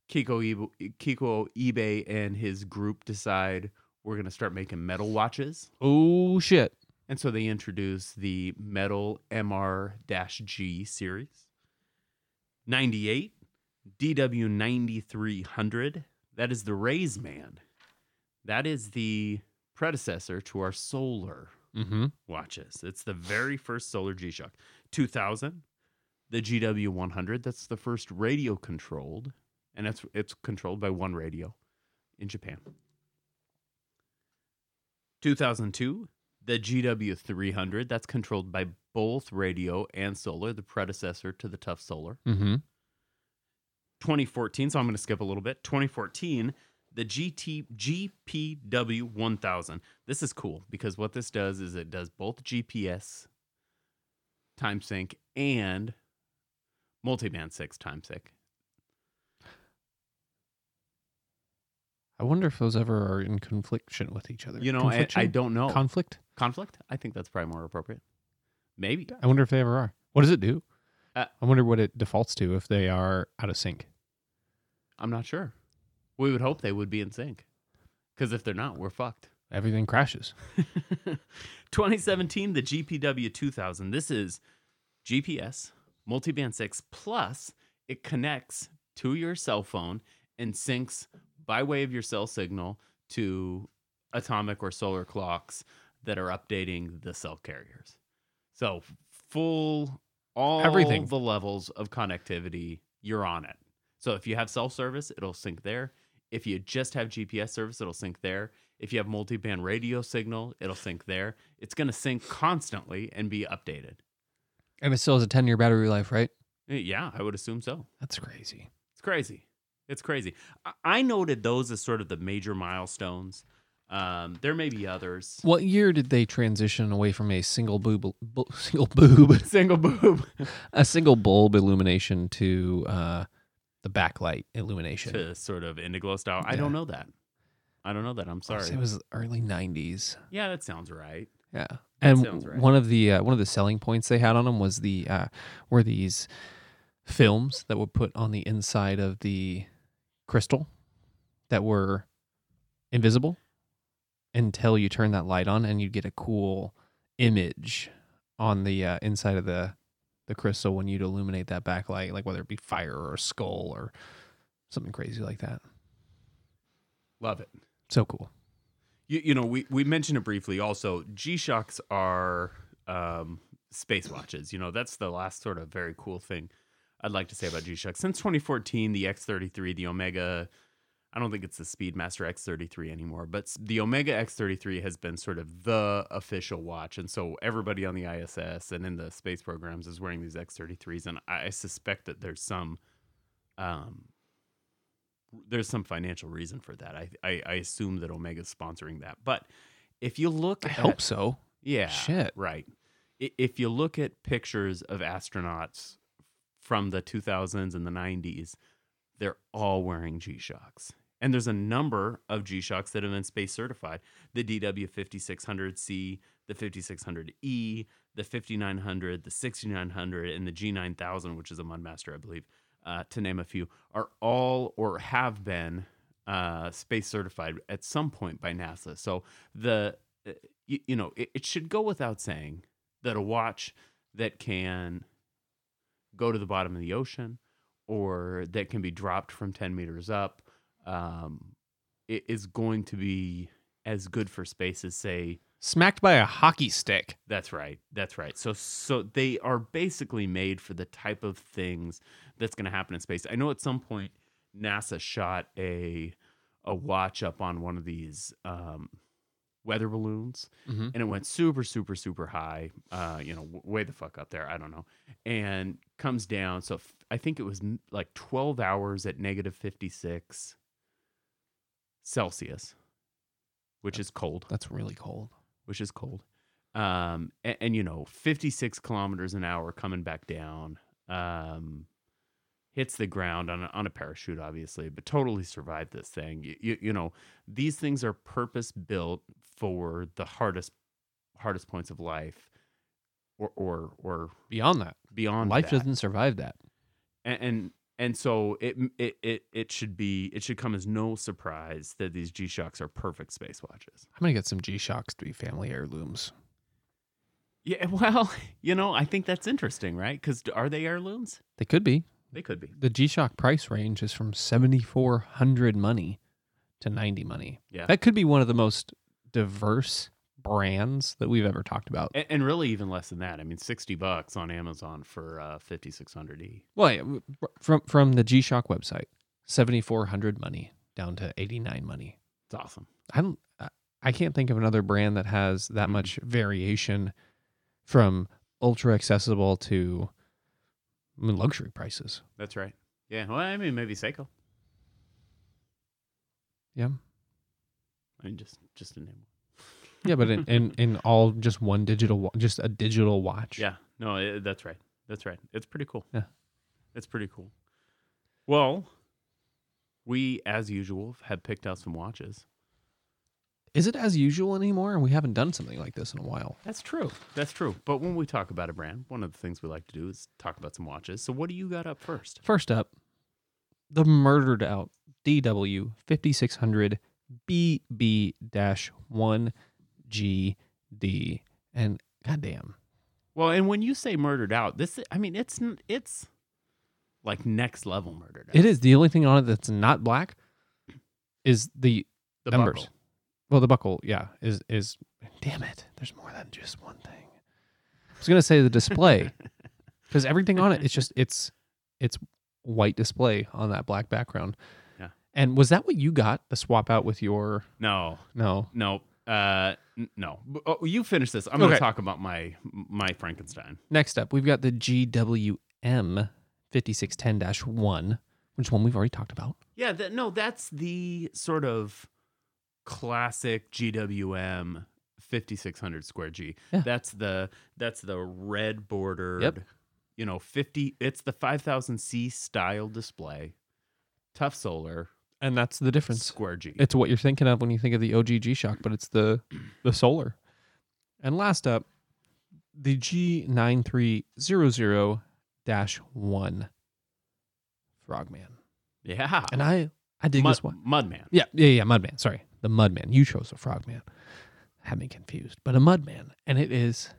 Kikuo, Kikuo Ibe and his group decide we're going to start making metal watches. Oh shit! And so they introduce the Metal MR-G series. 98, DW 9300. That is the Raysman. That is the predecessor to our solar Mm-hmm. watches. It's the very first solar G-Shock. 2000, the GW 100. That's the first radio controlled, and it's it's controlled by one radio in Japan. 2002, the GW 300. That's controlled by both radio and solar, the predecessor to the Tough Solar. Mm-hmm. 2014, so I'm going to skip a little bit. 2014, the GT GPW 1000. This is cool because what this does is it does both GPS time sync and multiband 6 time sync. I wonder if those ever are in confliction with each other. You know, I, I don't know. conflict. Conflict? I think that's probably more appropriate. Maybe. I wonder if they ever are. What does it do? Uh, I wonder what it defaults to if they are out of sync. I'm not sure. We would hope they would be in sync. Because if they're not, we're fucked. Everything crashes. 2017, the GPW 2000. This is GPS, multiband 6, plus it connects to your cell phone and syncs by way of your cell signal to atomic or solar clocks that are updating the cell carriers. So, full, all Everything. the levels of connectivity, you're on it. So, if you have cell service, it'll sync there. If you just have GPS service, it'll sync there. If you have multi-band radio signal, it'll sync there. It's going to sync constantly and be updated. And it still has a 10 year battery life, right? Eh, Yeah, I would assume so. That's crazy. It's crazy. It's crazy. I- noted those as sort of the major milestones. Um, there may be others. What year did they transition away from a single boob, bu- single boob, Single boob a single bulb illumination to uh, the backlight illumination? to sort of Indiglo style. I don't know that. I don't know that. I'm sorry. It was early 90s. yeah, that sounds right. Yeah. And right. one of the uh, one of the selling points they had on them was the uh, were these films that were put on the inside of the crystal that were invisible until you turn that light on and you get a cool image on the uh, inside of the the crystal when you'd illuminate that backlight like whether it be fire or a skull or something crazy like that Love it. so cool You, you know, we, we mentioned it briefly also. G Shocks are um, space watches. You know, that's the last sort of very cool thing I'd like to say about G Shock. Since 2014, the X33, the Omega, I don't think it's the Speedmaster X33 anymore, but the Omega X33 has been sort of the official watch. And so everybody on the ISS and in the space programs is wearing these X33s. And I, suspect that there's some. Um, there's some financial reason for that. I, I, I assume that Omega's sponsoring that. But if you look i at hope so yeah. Shit. Right. If you look at pictures of astronauts from the 2000s and the 90s, they're all wearing G Shocks. And there's a number of G Shocks that have been space certified the DW 5600C, the 5600E, the 5900, the 6900, and the G9000, which is a Mudmaster, I believe, uh, to name a few, are all or have been uh, space certified at some point by NASA. So the uh, you, know it should go without saying that a watch that can go to the bottom of the ocean or that can be dropped from 10 meters up um, i- is going to be as good for space as say smacked by a hockey stick that's right. That's right. So so they are basically made for the type of things that's going to happen in space. I know at some point NASA shot a a watch up on one of these um, weather balloons, Mhm. and it went super, super, super high. Uh, you know, w- way the fuck up there. I don't know, and comes down. So f- I think it was m- like twelve hours at negative fifty six Celsius, which is cold That's really cold. which is cold. Um, and, and you know, 56 kilometers an hour coming back down. Um, hits the ground on a, on a parachute, obviously, but totally survived this thing. You, you, you know, these things are purpose built for the hardest hardest points of life, or or or Beyond that, beyond life that. doesn't survive that. and, and and so it, it it it should be it should come as no surprise that these G Shocks are perfect space watches. I'm gonna get some G Shocks to be family heirlooms. Yeah, well, you know, I think that's interesting, right? Because are they heirlooms? They could be. They could be. The G Shock price range is from seventy four hundred money to ninety money. Yeah. That could be one of the most diverse brands that we've ever talked about. And, and really, even less than that. I mean, sixty bucks on Amazon for uh, fifty six hundred E. Well, yeah, from from the G Shock website, seventy four hundred money down to eighty nine money. It's awesome. I don't. I- can't think of another brand that has that Mhm. much variation from ultra accessible to I mean, luxury prices. That's right. Yeah. Well, I mean, maybe Seiko. Yeah, I mean, just just a name. yeah, but in, in in all just one digital, just a digital watch. Yeah. No, it, that's right. That's right. It's pretty cool. Yeah. It's pretty cool. Well, we, as usual, have picked out some watches. Is it as usual anymore? And we haven't done something like this in a while. That's true. That's true. But when we talk about a brand, one of the things we like to do is talk about some watches. So, what do you got up first? First up, the murdered out DW fifty six hundred BB one GD, and goddamn, Well, and when you say murdered out, this I mean it's it's like next level murdered out. it is the only thing on it that's not black. Is the the numbers. buckle. Well, the buckle, yeah, is is. Damn it! There's more than just one thing. I was gonna say the display, because everything on it, it's just it's it's white display on that black background. Yeah. And was that what you got? The swap out with your No, no? no, uh, n- no. Oh, you finish this. I'm Okay. to talk about my my Frankenstein. Next up, we've got the GWM fifty six ten one, which one we've already talked about. Yeah, that, no, that's the sort of classic GWM 5600 square G. Yeah. That's the that's the red bordered. Yep. You know, 50. It's the 5000C style display, tough solar And that's the difference. square G. It's what you're thinking of when you think of the OG G Shock, but it's the the solar. And last up, the G9300 1 Frogman. yeah, And I I dig Mud, this one. Mudman. Yeah, yeah, yeah, Mudman. Sorry. The Mudman. You chose a Frogman. Had me confused. But a Mudman. And it is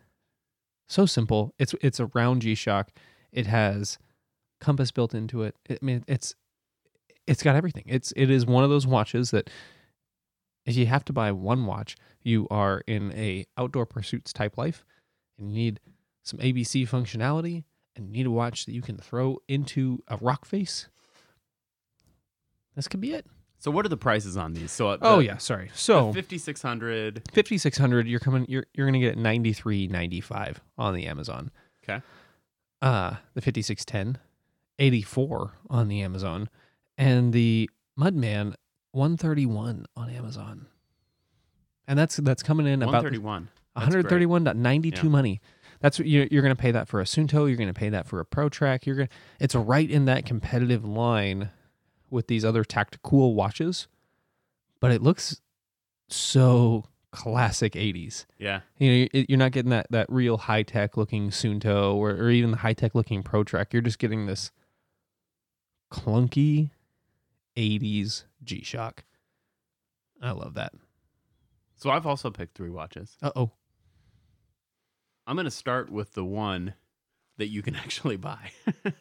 so simple. It's it's a round G Shock. It has compass built into it. I mean, it's it's got everything. It's it is one of those watches that if you have to buy one watch, you are in a outdoor pursuits type life and you need some ABC functionality and you need a watch that you can throw into a rock face. This could be it. So what are the prices on these? So uh, Oh yeah, sorry. So 5600. fifty six hundred, you're coming. You're you're gonna get ninety three ninety five on the Amazon. Okay. Uh, the fifty six ten, eighty four on the Amazon, and the Mudman one thirty one on Amazon. And that's that's coming in about 131. one hundred thirty one ninety two Yeah. money. That's what you're, you're going to pay that for a Suunto. You're going to pay that for a Pro Trek. You're going. to It's right in that competitive line with these other tactical watches, but it looks so classic 80s. Yeah. You know, you're- not getting that that real high tech looking Suunto or, or even the high tech looking Pro Trek. You're just getting this clunky 80s G Shock. I love that. So I've also picked three watches. Uh oh. I'm going to start with the one that you can actually buy.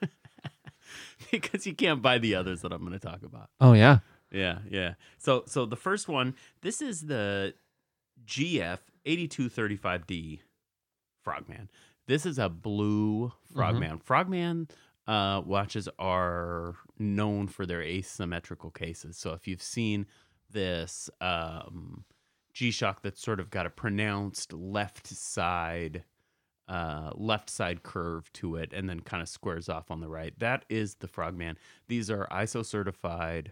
because you can't buy the others that I'm going to talk about. Oh yeah. Yeah, yeah. So so the first one, this is the GF 8235D Frogman. This is a blue Frogman. Frogman uh, watches are known for their asymmetrical cases. So if you've seen this um, G Shock that's sort of got a pronounced left side, uh, left side curve to it, and then kind of squares off on the right. That is the Frogman. These are ISO certified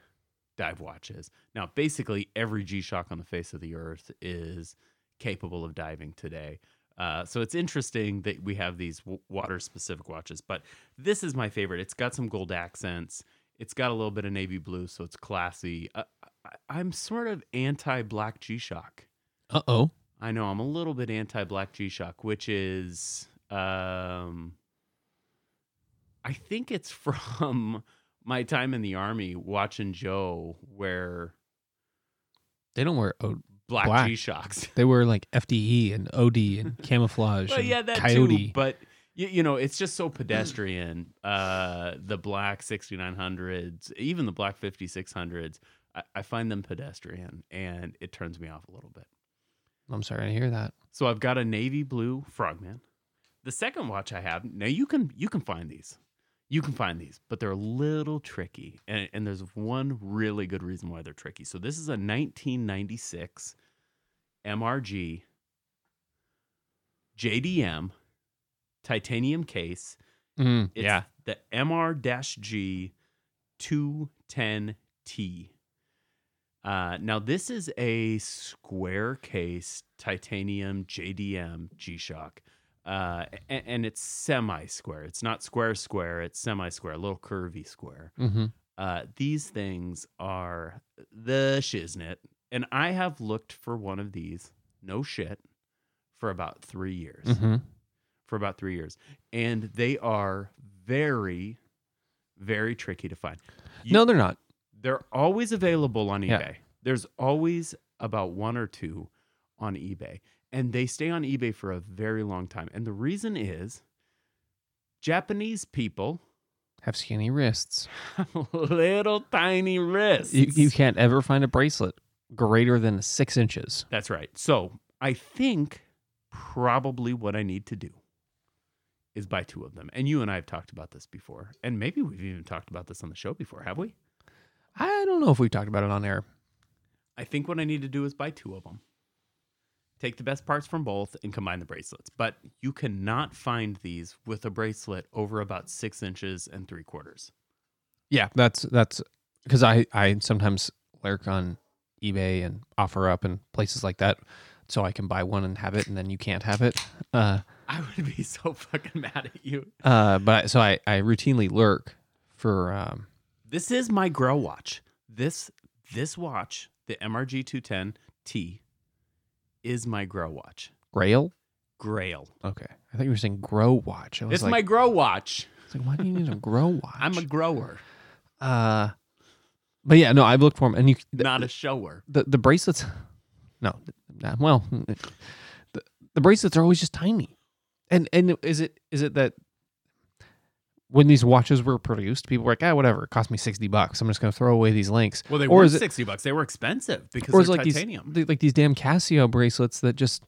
dive watches. Now, basically, every G Shock on the face of the earth is capable of diving today. Uh, so it's interesting that we have these w- water specific watches, but this is my favorite. It's got some gold accents. It's got a little bit of navy blue, so it's classy. Uh, I- I'm sort of anti black G Shock. Uh oh. I know I'm a little bit anti black G Shock, which is, um, I think it's from my time in the army watching Joe wear They don't wear o- black, Black. G Shocks. They wear like FDE and OD and camouflage. Well, and yeah, that coyote. too. But you, you know, it's just so pedestrian. Uh, the black 6900s, even the black 5600s, I, I find them pedestrian, and it turns me off a little bit. I'm sorry to hear that. So I've got a navy blue Frogman. The second watch I have now, you can you can find these, you can find these, but they're a little tricky, and, and there's one really good reason why they're tricky. So this is a 1996 MRG JDM titanium case. Mm, It's yeah. the MR-G 210T. Uh, now this is a square case titanium JDM G-Shock. Uh, and, and it's semi-square. It's not square square. It's semi-square, a little curvy square. Mm-hmm. Uh, these things are the shiznit, and I have looked for one of these. No shit, for about three years Mm-hmm. for about three years, and they are very, very tricky to find. You- No, they're not. They're always available on eBay. Yeah. There's always about one or two on eBay, and they stay on eBay for a very long time. And the reason is Japanese people Have skinny wrists. little tiny wrists. You, you can't ever find a bracelet greater than six inches. That's right. So I think probably what I need to do is buy two of them. And you and I have talked about this before. And maybe we've even talked about this on the show before, have we? I don't know if we've talked about it on air. I think what I need to do is buy two of them. Take the best parts from both and combine the bracelets. But you cannot find these with a bracelet over about six inches and three quarters. Yeah, that's that's because I I sometimes lurk on eBay and OfferUp and places like that, so I can buy one and have it, and then you can't have it. Uh, I would be so fucking mad at you. uh, but so I I routinely lurk for um This is my grow watch. This this watch, the MRG 210T, is my grow watch. Grail. Grail. Okay, I thought you were saying grow watch. It's like, my grow watch. I was like, why do you need a grow watch? I'm a grower, uh, but yeah, no, I've looked for them, and you the, not a shower. the the bracelets. No, nah, well, the, the bracelets are always just tiny, and and is it is it that when these watches were produced, people were like, ah, whatever, it cost me sixty bucks. I'm just gonna throw away these links. Well, they Or were is it- 60 bucks. They were expensive because they're like titanium. these like these damn Casio bracelets that just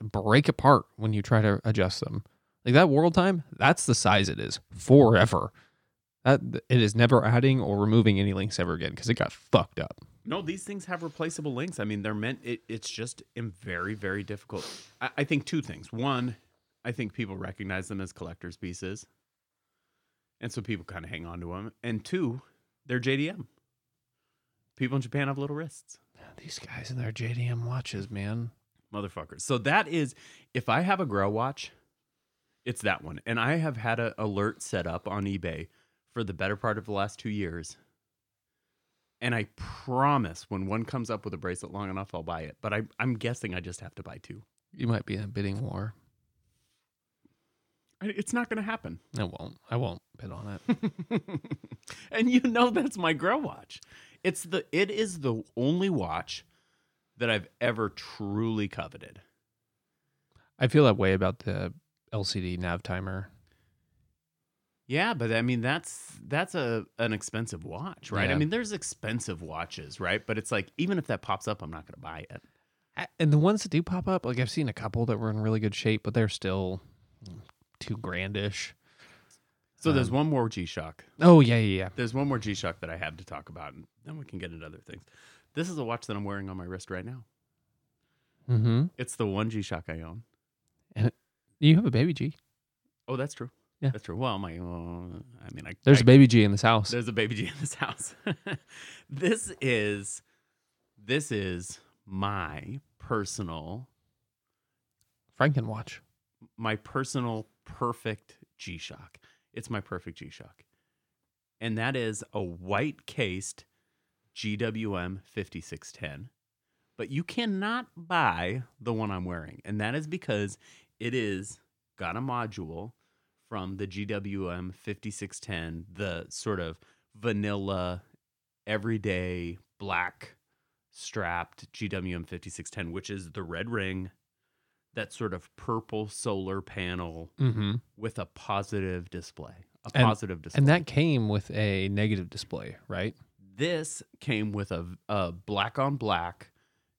break apart when you try to adjust them. Like that World Time, that's the size it is forever. That it is never adding or removing any links ever again because it got fucked up. No, these things have replaceable links. I mean, they're meant. It, it's just in very, very difficult. I, I think two things. One, I think people recognize them as collectors' pieces, and so people kind of hang on to them. And two, they're JDM. People in Japan have little wrists, These guys and their JDM watches, man. motherfuckers. So that is, if I have a grow watch, it's that one. And I have had an alert set up on eBay for the better part of the last two years. And I promise when one comes up with a bracelet long enough, I'll buy it. But I, I'm guessing I just have to buy two. You might be in a bidding war. It's not going to happen. I won't. I won't bid on it. and you know that's my grow watch. It's the it is the only watch that I've ever truly coveted. I feel that way about the LCD Navitimer. Yeah, but I mean that's that's a an expensive watch, right? I mean there's expensive watches, right? But it's like even if that pops up, I'm not going to buy it. And the ones that do pop up, like I've seen a couple that were in really good shape, but they're still too grandish. So there's Um, one more G-Shock. Oh yeah, yeah, yeah. There's one more G-Shock that I have to talk about and then we can get into other things. This is a watch that I'm wearing on my wrist right now. Mm-hmm. It's the one G Shock I own. You have a baby G. Oh, that's true. Yeah. that's true. Well, my, uh, I mean, I There's I, a baby G in this house. There's a baby G in this house. this is this is my personal Frankenwatch. my personal perfect G Shock. It's my perfect G Shock. And that is a white cased GWM 5610. But you cannot buy the one I'm wearing. And that is because it is got a module from the GWM 5610, the sort of vanilla, everyday black strapped GWM 5610, which is the red ring, that sort of purple solar panel Mm-hmm. with a positive display. A And- positive display. And that came with a negative display, right? this came with a, a black on black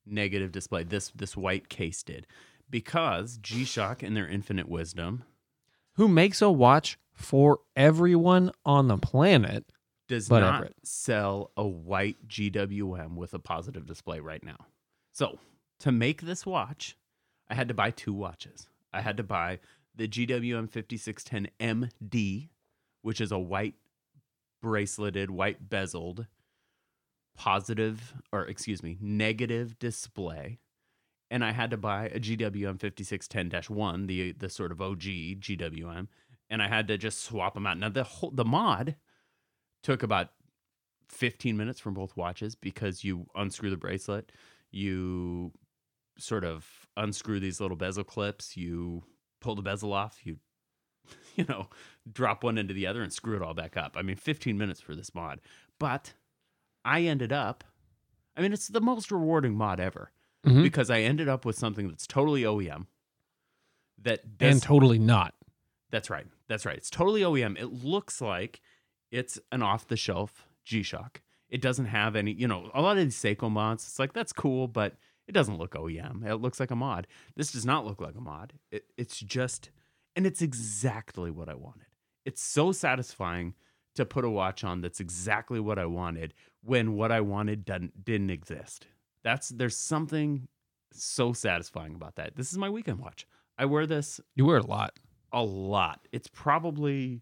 negative display. This this white case did because G Shock in their infinite wisdom Who makes a watch for everyone on the planet? does But not Everett. sell a white GWM with a positive display right now. So to make this watch, I had to buy two watches. I had to buy the GWM 5610 MD, which is a white braceleted, white bezeled, positive, or excuse me, negative display. And I had to buy a GWM 5610 1, the, the sort of OG GWM. And I had to just swap them out. Now, the whole, the mod took about 15 minutes from both watches because you unscrew the bracelet, you sort of unscrew these little bezel clips, you pull the bezel off, you you know, drop one into the other and screw it all back up. I mean, 15 minutes for this mod. But I ended up I mean, it's the most rewarding mod ever Mhm. because I ended up with something that's totally OEM. That does, and totally not. that's right. That's right. It's totally OEM. It looks like it's an off the shelf G Shock. It doesn't have any, you know, a lot of these Seiko mods, it's like, that's cool, but it doesn't look OEM. It looks like a mod. This does not look like a mod. It, it's just, and it's exactly what I wanted. It's so satisfying to put a watch on that's exactly what I wanted when what I wanted didn't, didn't exist. That's, there's something so satisfying about that. This is my weekend watch. I wear this You wear it a lot. a lot. It's probably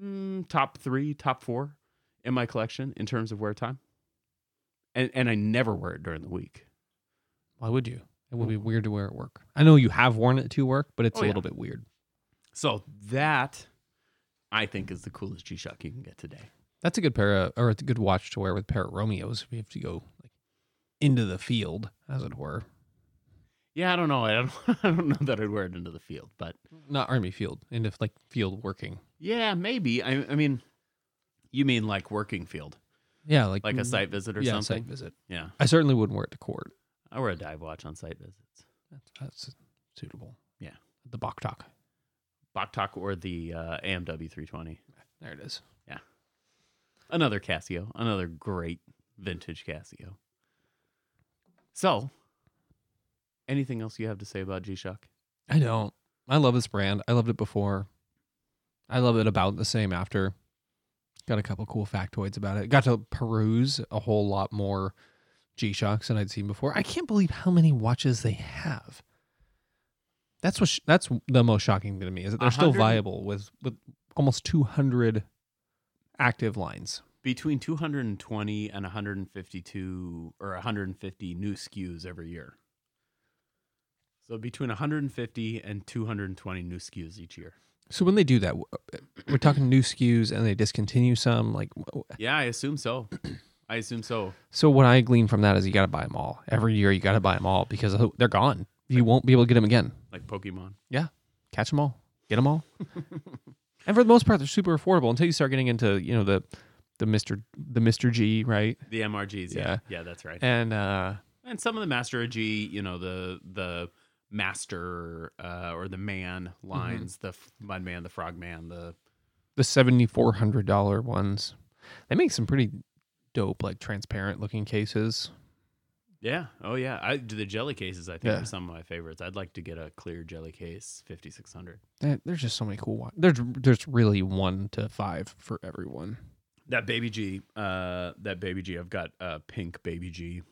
mm, top three, top four in my collection in terms of wear time. And and I never wear it during the week. Why would you? It would be weird to wear at work. I know you have worn it to work, but it's Oh, a yeah. little bit weird. So that I think is the coolest G Shock you can get today. That's a good pair of, or it's a good watch to wear with a pair of Romeos. if you have to go like into the field, as it were. Yeah, I don't know. I don't I don't know that I'd wear it into the field, but Not army field, into like field working. yeah, maybe. I I mean you mean like working field, Yeah, like like a site visit or something. yeah, something? site visit. Yeah. I certainly wouldn't wear it to court. I wear a dive watch on site visits. That's, that's suitable. Yeah. The Boktok. Boktok or the uh, AMW 320. There it is. Yeah, another Casio, another great vintage Casio. So, anything else you have to say about G Shock? I don't. I love this brand. I loved it before. I love it about the same after. Got a couple cool factoids about it. Got to peruse a whole lot more G Shocks than I'd seen before. I can't believe how many watches they have. That's what sh- that's the most shocking to me is that they're still viable with with almost 200 active lines. Between 220 and 152 or 150 new SKUs every year. So between 150 and 220 new SKUs each year. So when they do that, uh, we're talking new SKUs and they discontinue some. Like, Yeah, I assume so. I assume so. so what I glean from that is you got to buy them all every year. You got to buy them all because they're gone. You won't be able to get them again. Like Pokemon. Yeah, catch them all, get them all, and for the most part, they're super affordable until you start getting into you know the the Mister the Mister G right The MRGs. Yeah. Yeah, that's right. and uh and some of the master G, you know, the the master uh, or the man lines, the f- mudman, the frogman, the the seventy four hundred dollar ones. They make some pretty dope like transparent looking cases. yeah, oh yeah. I do the jelly cases. I think Yeah. are some of my favorites. I'd like to get a clear jelly case, fifty six hundred. There's just so many cool ones. There's there's really one to five for everyone. That baby G, uh, that baby G. I've got a pink baby G.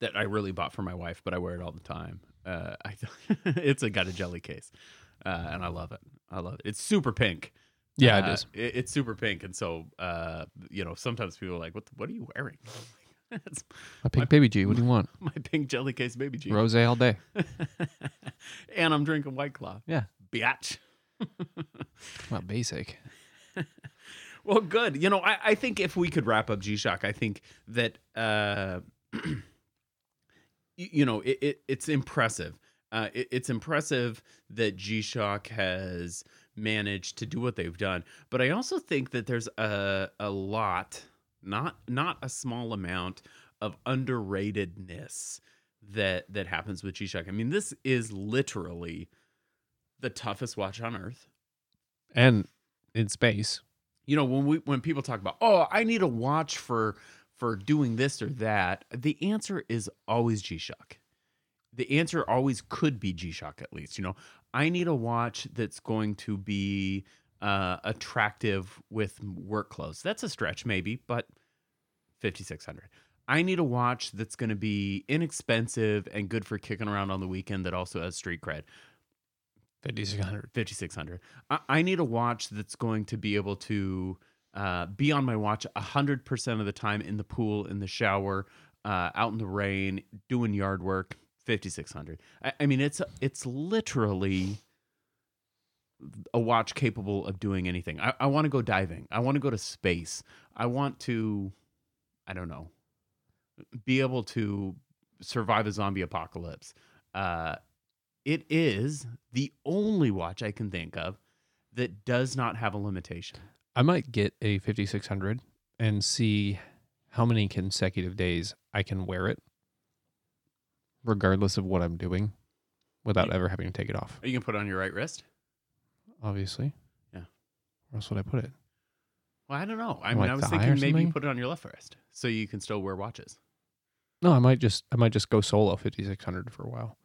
that I really bought for my wife, but I wear it all the time. Uh, I it's a got a jelly case, uh, and I love it. I love it. It's super pink. Yeah, Uh, it is. it- it's super pink, and so uh, you know sometimes people are like, "What? The, what are you wearing?" It's My pink baby G. What do you want? my pink jelly case baby G. Rose all day. and I'm drinking White Claw. Yeah. Biatch. Well, basic. Well, good. You know, I, I think if we could wrap up G Shock, I think that uh, you know it, it it's impressive. Uh, it, it's impressive that G Shock has managed to do what they've done, but I also think that there's a a lot, not not a small amount of underratedness that that happens with G Shock. I mean, this is literally the toughest watch on earth And in space. you know when we when people talk about oh i need a watch for for doing this or that the answer is always g-shock. The answer always could be g-shock at least you know? I need a watch that's going to be uh attractive with work clothes. That's a stretch maybe but 5600 i need a watch that's going to be inexpensive and good for kicking around on the weekend that also has street cred. 5600. 5600 I, I need a watch that's going to be able to uh, be on my watch 100% of the time in the pool in the shower uh, out in the rain doing yard work 5600 I, I mean it's it's literally a watch capable of doing anything. I, I want to go diving. I want to go to space. I want to i don't know be able to survive a zombie apocalypse. Uh, it is the only watch I can think of that does not have a limitation. I might get a 5600 and see how many consecutive days I can wear it, regardless of what I'm doing, without Yeah. ever having to take it off. You gonna put it on your right wrist? Obviously. Yeah. Where else would I put it? Well, I don't know. I mean, like, I was thinking maybe you put it on your left wrist so you can still wear watches. No, I might just I might just go solo 5600 for a while.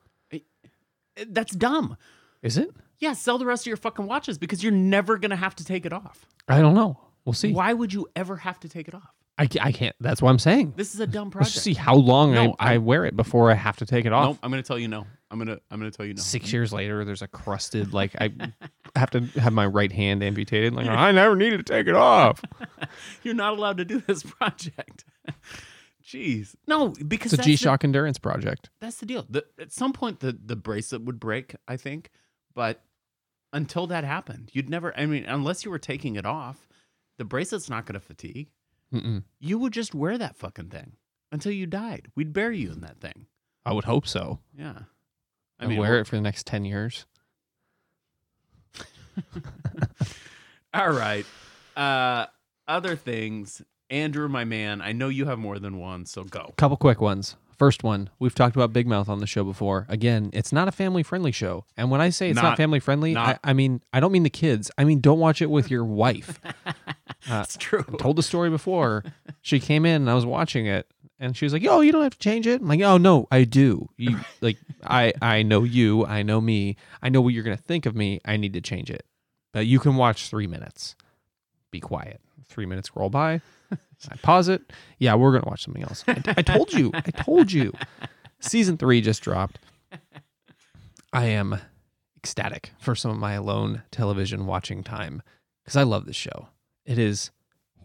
That's dumb. Is it? Yeah, sell the rest of your fucking watches because you're never gonna have to take it off. I don't know. We'll see. Why would you ever have to take it off? I, ca- I can't. That's what I'm saying. This is a dumb project. Let's project. see how long No, I, I wear it before I have to take it off. Nope, I'm gonna tell you no. I'm gonna I'm gonna tell you no. Six years later, there's a crusted like I have to have my right hand amputated. Like I never needed to take it off. You're not allowed to do this project. Jeez. No, because It's a that's the- G Shock endurance project. that's the deal. The, at some point, the the bracelet would break, I think, but until that happened, you'd never. I mean, unless you were taking it off, the bracelet's not going to fatigue. Mm-mm. You would just wear that fucking thing until you died. We'd bury you in that thing. I would hope so. Yeah. I mean, wear it for the next ten years. All right. Uh, other things, Andrew, my man. I know you have more than one, so go. Couple quick ones. First one, we've talked about Big Mouth on the show before. Again, it's not a family friendly show. And when I say it's not, Not- family friendly, not- I, I mean I don't mean the kids. I mean don't watch it with your wife. Uh, That's true. I told the story before. She came in and I was watching it and she was like, "Yo, you don't have to change it." I'm like, "Oh no, I do. You like I I know you, I know me. I know what you're going to think of me. I need to change it." But you can watch 3 minutes. Be quiet. 3 minutes roll by. I pause it. Yeah, we're going to watch something else. I, I told you. I told you. Season 3 just dropped. I am ecstatic for some of my alone television watching time cuz I love this show. It is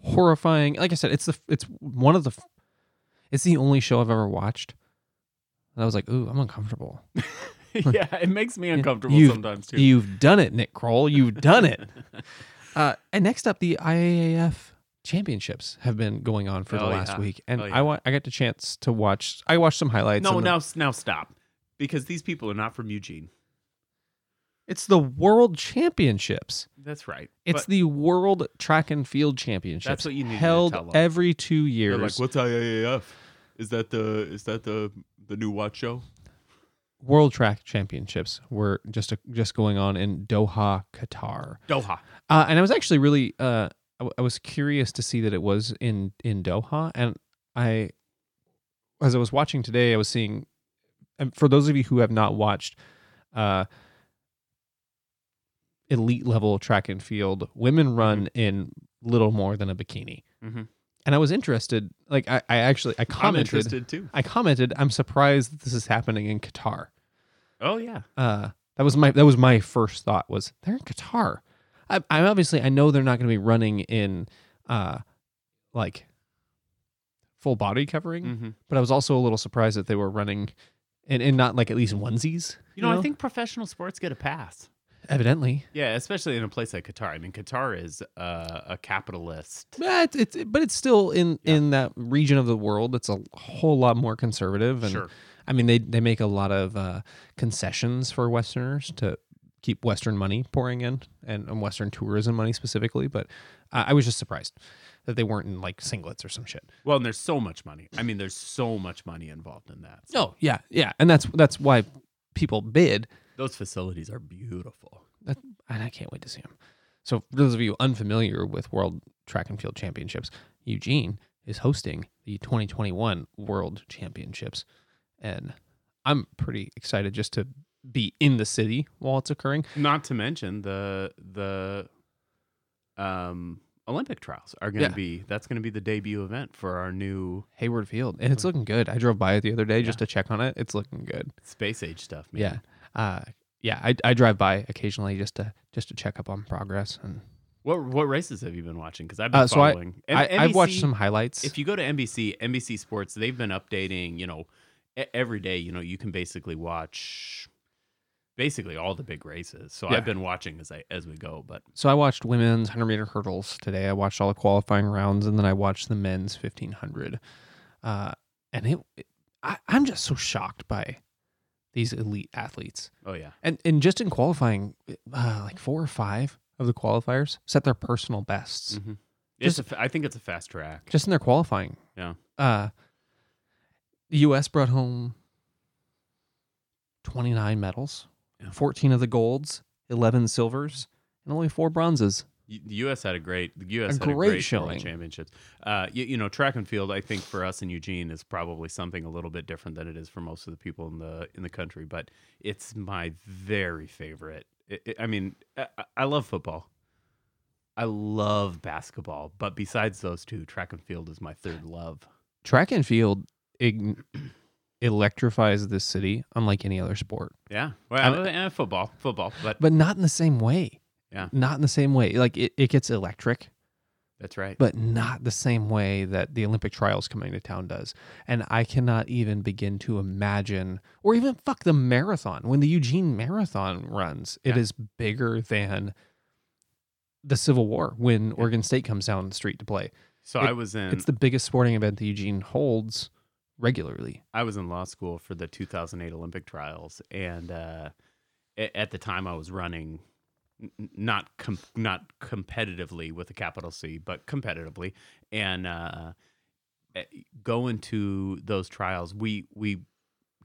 horrifying. Like I said, it's the it's one of the it's the only show I've ever watched. And I was like, "Ooh, I'm uncomfortable." yeah, it makes me uncomfortable You've- sometimes too. You've done it, Nick Kroll. You've done it. uh, and next up, the IAAF championships have been going on for the Oh, last yeah. week, and Oh, yeah. I wa- I got the chance to watch. I watched some highlights. no, and the- now now stop, because these people are not from Eugene. it's the World Championships. That's right. It's the World Track and Field Championships. That's what you need to held tell them. every two they're years. like, what's IAAF? Is that the is that the the new watch show? World Track Championships were just just going on in Doha, Qatar. Doha. Uh, and I was actually really uh, I, w- I was curious to see that it was in in Doha, and I as I was watching today, I was seeing. And for those of you who have not watched, uh, elite level track and field, women run in little more than a bikini. Mhm. and I was interested. Like I, I actually I I'm commented. interested too. I commented. I'm surprised that this is happening in Qatar. Oh yeah. Uh, that was my that was my first thought was they're in Qatar. I, I obviously I know they're not going to be running in uh, like full body covering, hmm but I was also a little surprised that they were running and, and not like at least onesies. You know, I think professional sports get a pass. evidently, Yeah, especially in a place like Qatar. I mean, Qatar is uh, a capitalist. but it's, it's but it's still in Yeah. in that region of the world. It's a whole lot more conservative, and Sure. I mean they they make a lot of uh, concessions for Westerners to keep Western money pouring in and, and Western tourism money specifically. But I I was just surprised that they weren't in like singlets or some shit. Well, and there's so much money. I mean, there's so much money involved in that. So Oh yeah, yeah, and that's that's why people bid. those facilities are beautiful. That, and I can't wait to see them. So, for those of you unfamiliar with World Track and Field Championships, Eugene is hosting the 2021 World Championships, and I'm pretty excited just to be in the city while it's occurring. Not to mention the the um, Olympic trials are going to Yeah. be that's going to be the debut event for our new Hayward Field, and it's looking good. I drove by it the other day just to check on it. It's looking good. space age stuff. Man. Yeah, uh, yeah. I, I drive by occasionally just to just to check up on progress, and What what races have you been watching? Because I've been Uh, so following. And I, I've watched some highlights. If you go to NBC, NBC Sports, they've been updating. You know, every day. You know, you can basically watch basically all the big races. So Yeah. I've been watching as I as we go. But So I watched women's 100 meter hurdles today. I watched all the qualifying rounds, and then I watched the men's 1500. Uh, and it, it I, I'm just so shocked by these elite athletes. oh yeah, And and just in qualifying, uh, like four or five of the qualifiers set their personal bests Mhm. it's a fa- I think it's a fast track. just in their qualifying. Yeah. Uh, the U.S. brought home 29 medals, Yeah. 14 of the golds, 11 silvers, and only four bronzes. The U.S. had a great the U.S. A had a great great showing. World championships. Uh, you, you know, track and field. I think for us in Eugene is probably something a little bit different than it is for most of the people in the in the country. But it's my very favorite. It, it- I mean, I, I love football. I love basketball, but besides those two, track and field is my third love. track and field electrifies this city unlike any other sport. Yeah, I well, eh, football, football, but but not in the same way. Yeah. not in the same way. Like it, it gets electric. That's right. but not the same way that the olympic trials coming to town does. And i cannot even begin to imagine or even fuck the marathon. When the eugene marathon runs it Yeah. is bigger than the civil war when oregon state comes down the street to play. So it- I was in. it's the biggest sporting event that eugene holds regularly I was in law school for the 2008 Olympic trials, and uh, at the time I was running, not com- not competitively with a capital C, but competitively, and uh, eh, going to those trials, we we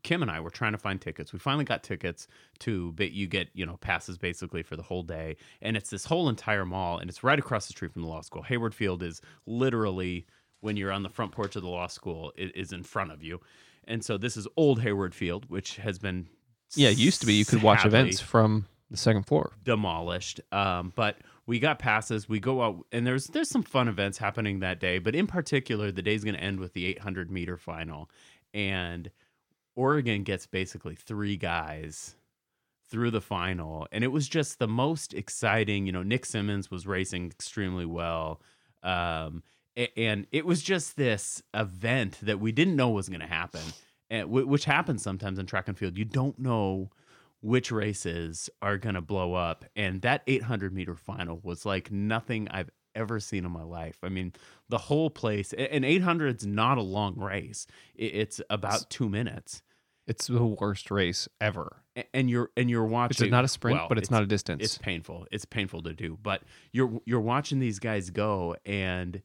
Kim and I were trying to find tickets. We finally got tickets to, but you get you know passes basically for the whole day, and it's this whole entire mall, and it's right across the street from the law school. Hayward Field is literally when you're on the front porch of the law school, it is in front of you, and so this is old Hayward Field, which has been Yeah, it used to be you could watch events from the second floor. demolished. Um, but we got passes. We go out, and there's there's some fun events happening that day. But in particular, the day's going to end with the 800 meter final, and Oregon gets basically three guys through the final, and it was just the most exciting. You know, Nick Symmonds was racing extremely well. Um, and it was just this event that we didn't know was going to happen, eh, and wh- which happens sometimes in track and field. You don't know which races are going to blow up. And that 800 meter final was like nothing I've ever seen in my life. I mean, the whole place, and 800 is not a long race, it's about two minutes. It's the worst race ever. And you're and you're watching. It's not a sprint, well, but it's, not a distance. It's painful. It's painful to do, but you're you're watching these guys go, and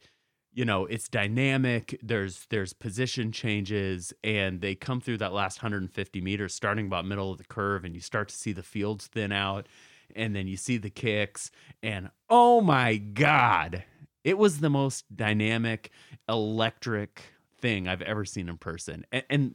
you know it's dynamic. There's there's position changes, and they come through that last 150 meters, starting about middle of the curve, and you start to see the fields thin out, and then you see the kicks, and oh my god, it was the most dynamic, electric thing I've ever seen in person, and, and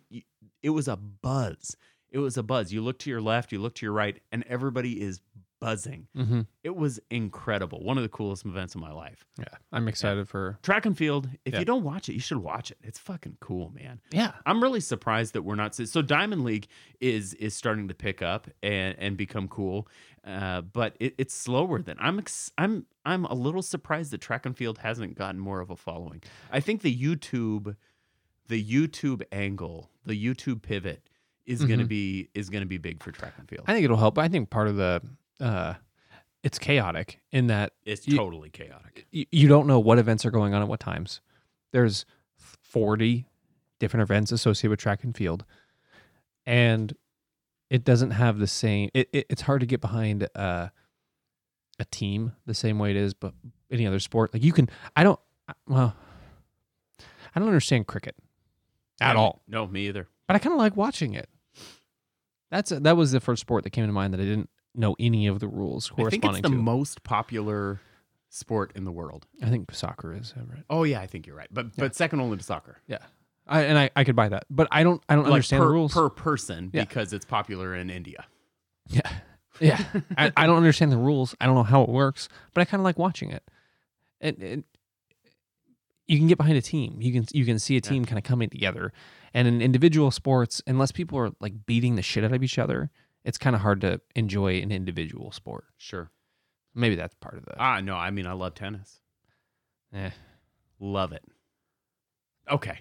it was a buzz. It was a buzz. You look to your left, you look to your right, and everybody is buzzing. Mm-hmm. It was incredible. One of the coolest events of my life. Yeah, I'm excited for. Track and field. If Yeah. you don't watch it, you should watch it. It's fucking cool, man. Yeah, I'm really surprised that we're not so Diamond League is is starting to pick up and and become cool, uh, but it, it's slower than I'm ex- I'm I'm a little surprised that track and field hasn't gotten more of a following. I think the YouTube the YouTube angle, the YouTube pivot is going to be is going to be big for track and field. I think it'll help. I think part of the, uh, it's chaotic in that It's you- totally chaotic. you don't know what events are going on at what times. There's 40 different events associated with track and field, and it doesn't have the same. It, it it's hard to get behind uh, a team the same way it is, but any other sport. Like you can, I don't. Well, I don't understand cricket at all, No, me either. but I kind of like watching it. That's that was the first sport that came to mind that I didn't know any of the rules I think it's the to. most popular sport in the world. I think soccer is Everett. Oh yeah, I think you're right. But but second only to soccer. Yeah, I, and I, I could buy that, but I don't I don't Like understand per, the rules. per person Yeah. because it's popular in India. yeah, yeah. I, I don't understand the rules. I don't know how it works, but I kind of like watching it. And, and you can get behind a team. You can you can see a team kind of coming together. And in individual sports, unless people are like beating the shit out of each other, it's kind of hard to enjoy an individual sport. Sure. Maybe that's part of the. Ah, no, I mean I love tennis. eh, Love it. Okay.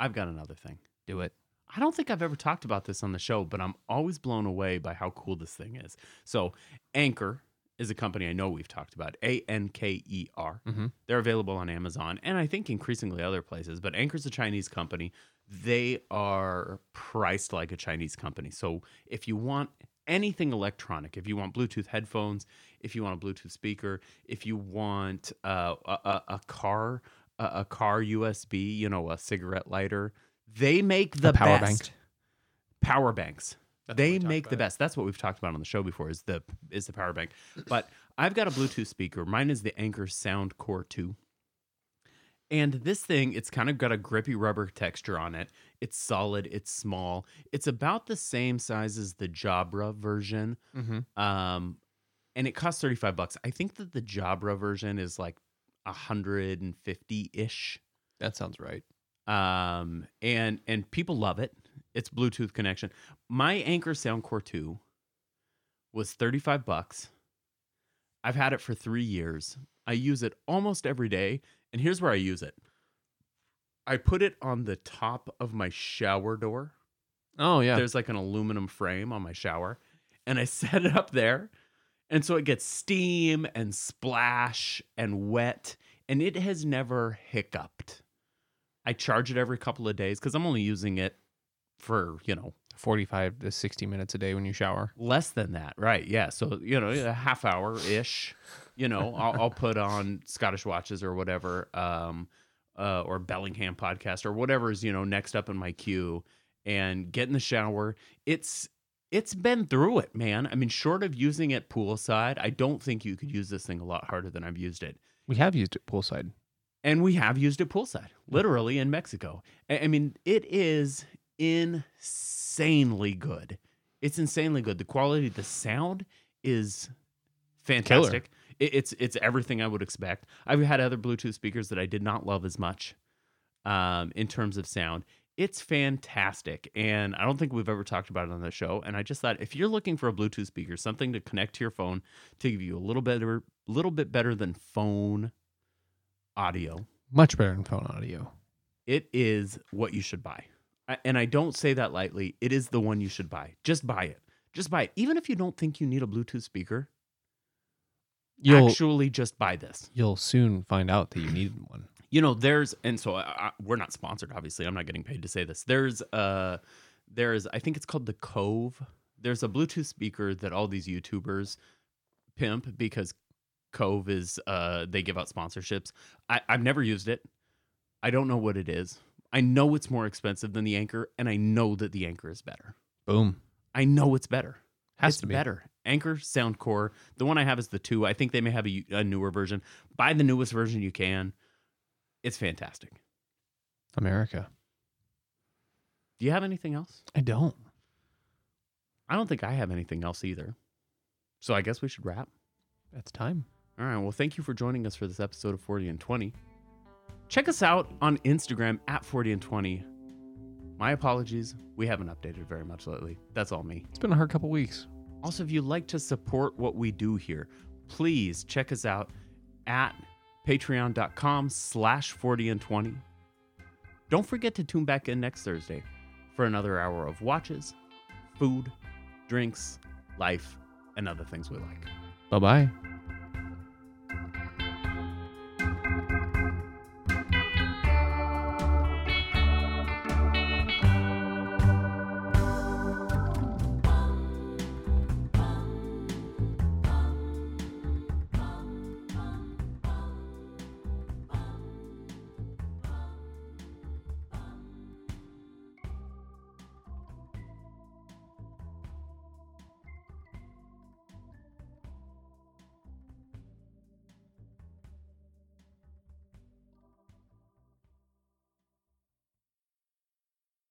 I've got another thing. do it. I don't think I've ever talked about this on the show, but I'm always blown away by how cool this thing is. So, Anker is a company I know we've talked about. A N K E R. Mhm. They're available on Amazon and I think increasingly other places, but Anker's a Chinese company. They are priced like a Chinese company. So, if you want anything electronic, if you want Bluetooth headphones, if you want a Bluetooth speaker, if you want uh, a, a, a car, a, a car USB, you know, a cigarette lighter, they make the power best bank. power banks. That's they make the best. That's what we've talked about on the show before. Is the is the power bank? But I've got a Bluetooth speaker. Mine is the Anker Soundcore Two. And this thing, it's kind of got a grippy rubber texture on it. It's solid. It's small. It's about the same size as the Jabra version, Mm-hmm. um, and it costs thirty five bucks. I think that the Jabra version is like hundred and fifty ish That sounds right. um, and and people love it. It's Bluetooth connection. My Anker Soundcore Two was thirty five bucks. I've had it for three years. I use it almost every day, and here's where I use it. I put it on the top of my shower door. Oh yeah. There's like an aluminum frame on my shower, and I set it up there. And so it gets steam and splash and wet, and it has never hiccuped. I charge it every couple of days because I'm only using it for, you know, 45 to 60 minutes a day when you shower. less than that. Right. Yeah. So, you know, a half hour ish, you know, I'll, I'll put on Scottish Watches or whatever, um, uh, or Bellingham podcast or whatever is, you know, next up in my queue and get in the shower. It's, it's been through it, man. I mean, short of using it poolside, I don't think you could use this thing a lot harder than I've used it. We have used it poolside. And we have used it poolside, literally in Mexico. I I mean, it is insanely good. It's insanely good. The quality, the sound is fantastic. It, it's it's everything I would expect. I've had other Bluetooth speakers that I did not love as much um, in terms of sound. It's fantastic, and I don't think we've ever talked about it on the show. And I just thought if you're looking for a Bluetooth speaker, something to connect to your phone to give you a little better, little bit better than phone audio, Much better than phone audio. it is what you should buy. I- And I don't say that lightly. It is the one you should buy. Just buy it. Just buy it. Even if you don't think you need a Bluetooth speaker, You'll actually just buy this. you'll soon find out that you needed one. You know, there's and so I, I, we're not sponsored. Obviously, I'm not getting paid to say this. There's uh, there's I think it's called the Cove. There's a Bluetooth speaker that all these YouTubers pimp because Cove is uh they give out sponsorships. I, I've never used it. I don't know what it is. I know it's more expensive than the Anker, and I know that the Anker is better. Boom. I know it's better. Has it's to be. better. Anker Soundcore. The one I have is the two. I think they may have a, a newer version. Buy the newest version you can. It's fantastic. America. Do you have anything else? I don't. I don't think I have anything else either. So I guess we should wrap. It's time. All right. Well, thank you for joining us for this episode of 40 and 20. Check us out on Instagram at 40 and 20. My apologies. We haven't updated very much lately. That's all me. It's been a hard couple weeks. Also, if you'd like to support what we do here, please check us out at patreon.com slash 40 and 20. Don't forget to tune back in next Thursday for another hour of watches, food, drinks, life, and other things we like. Bye bye.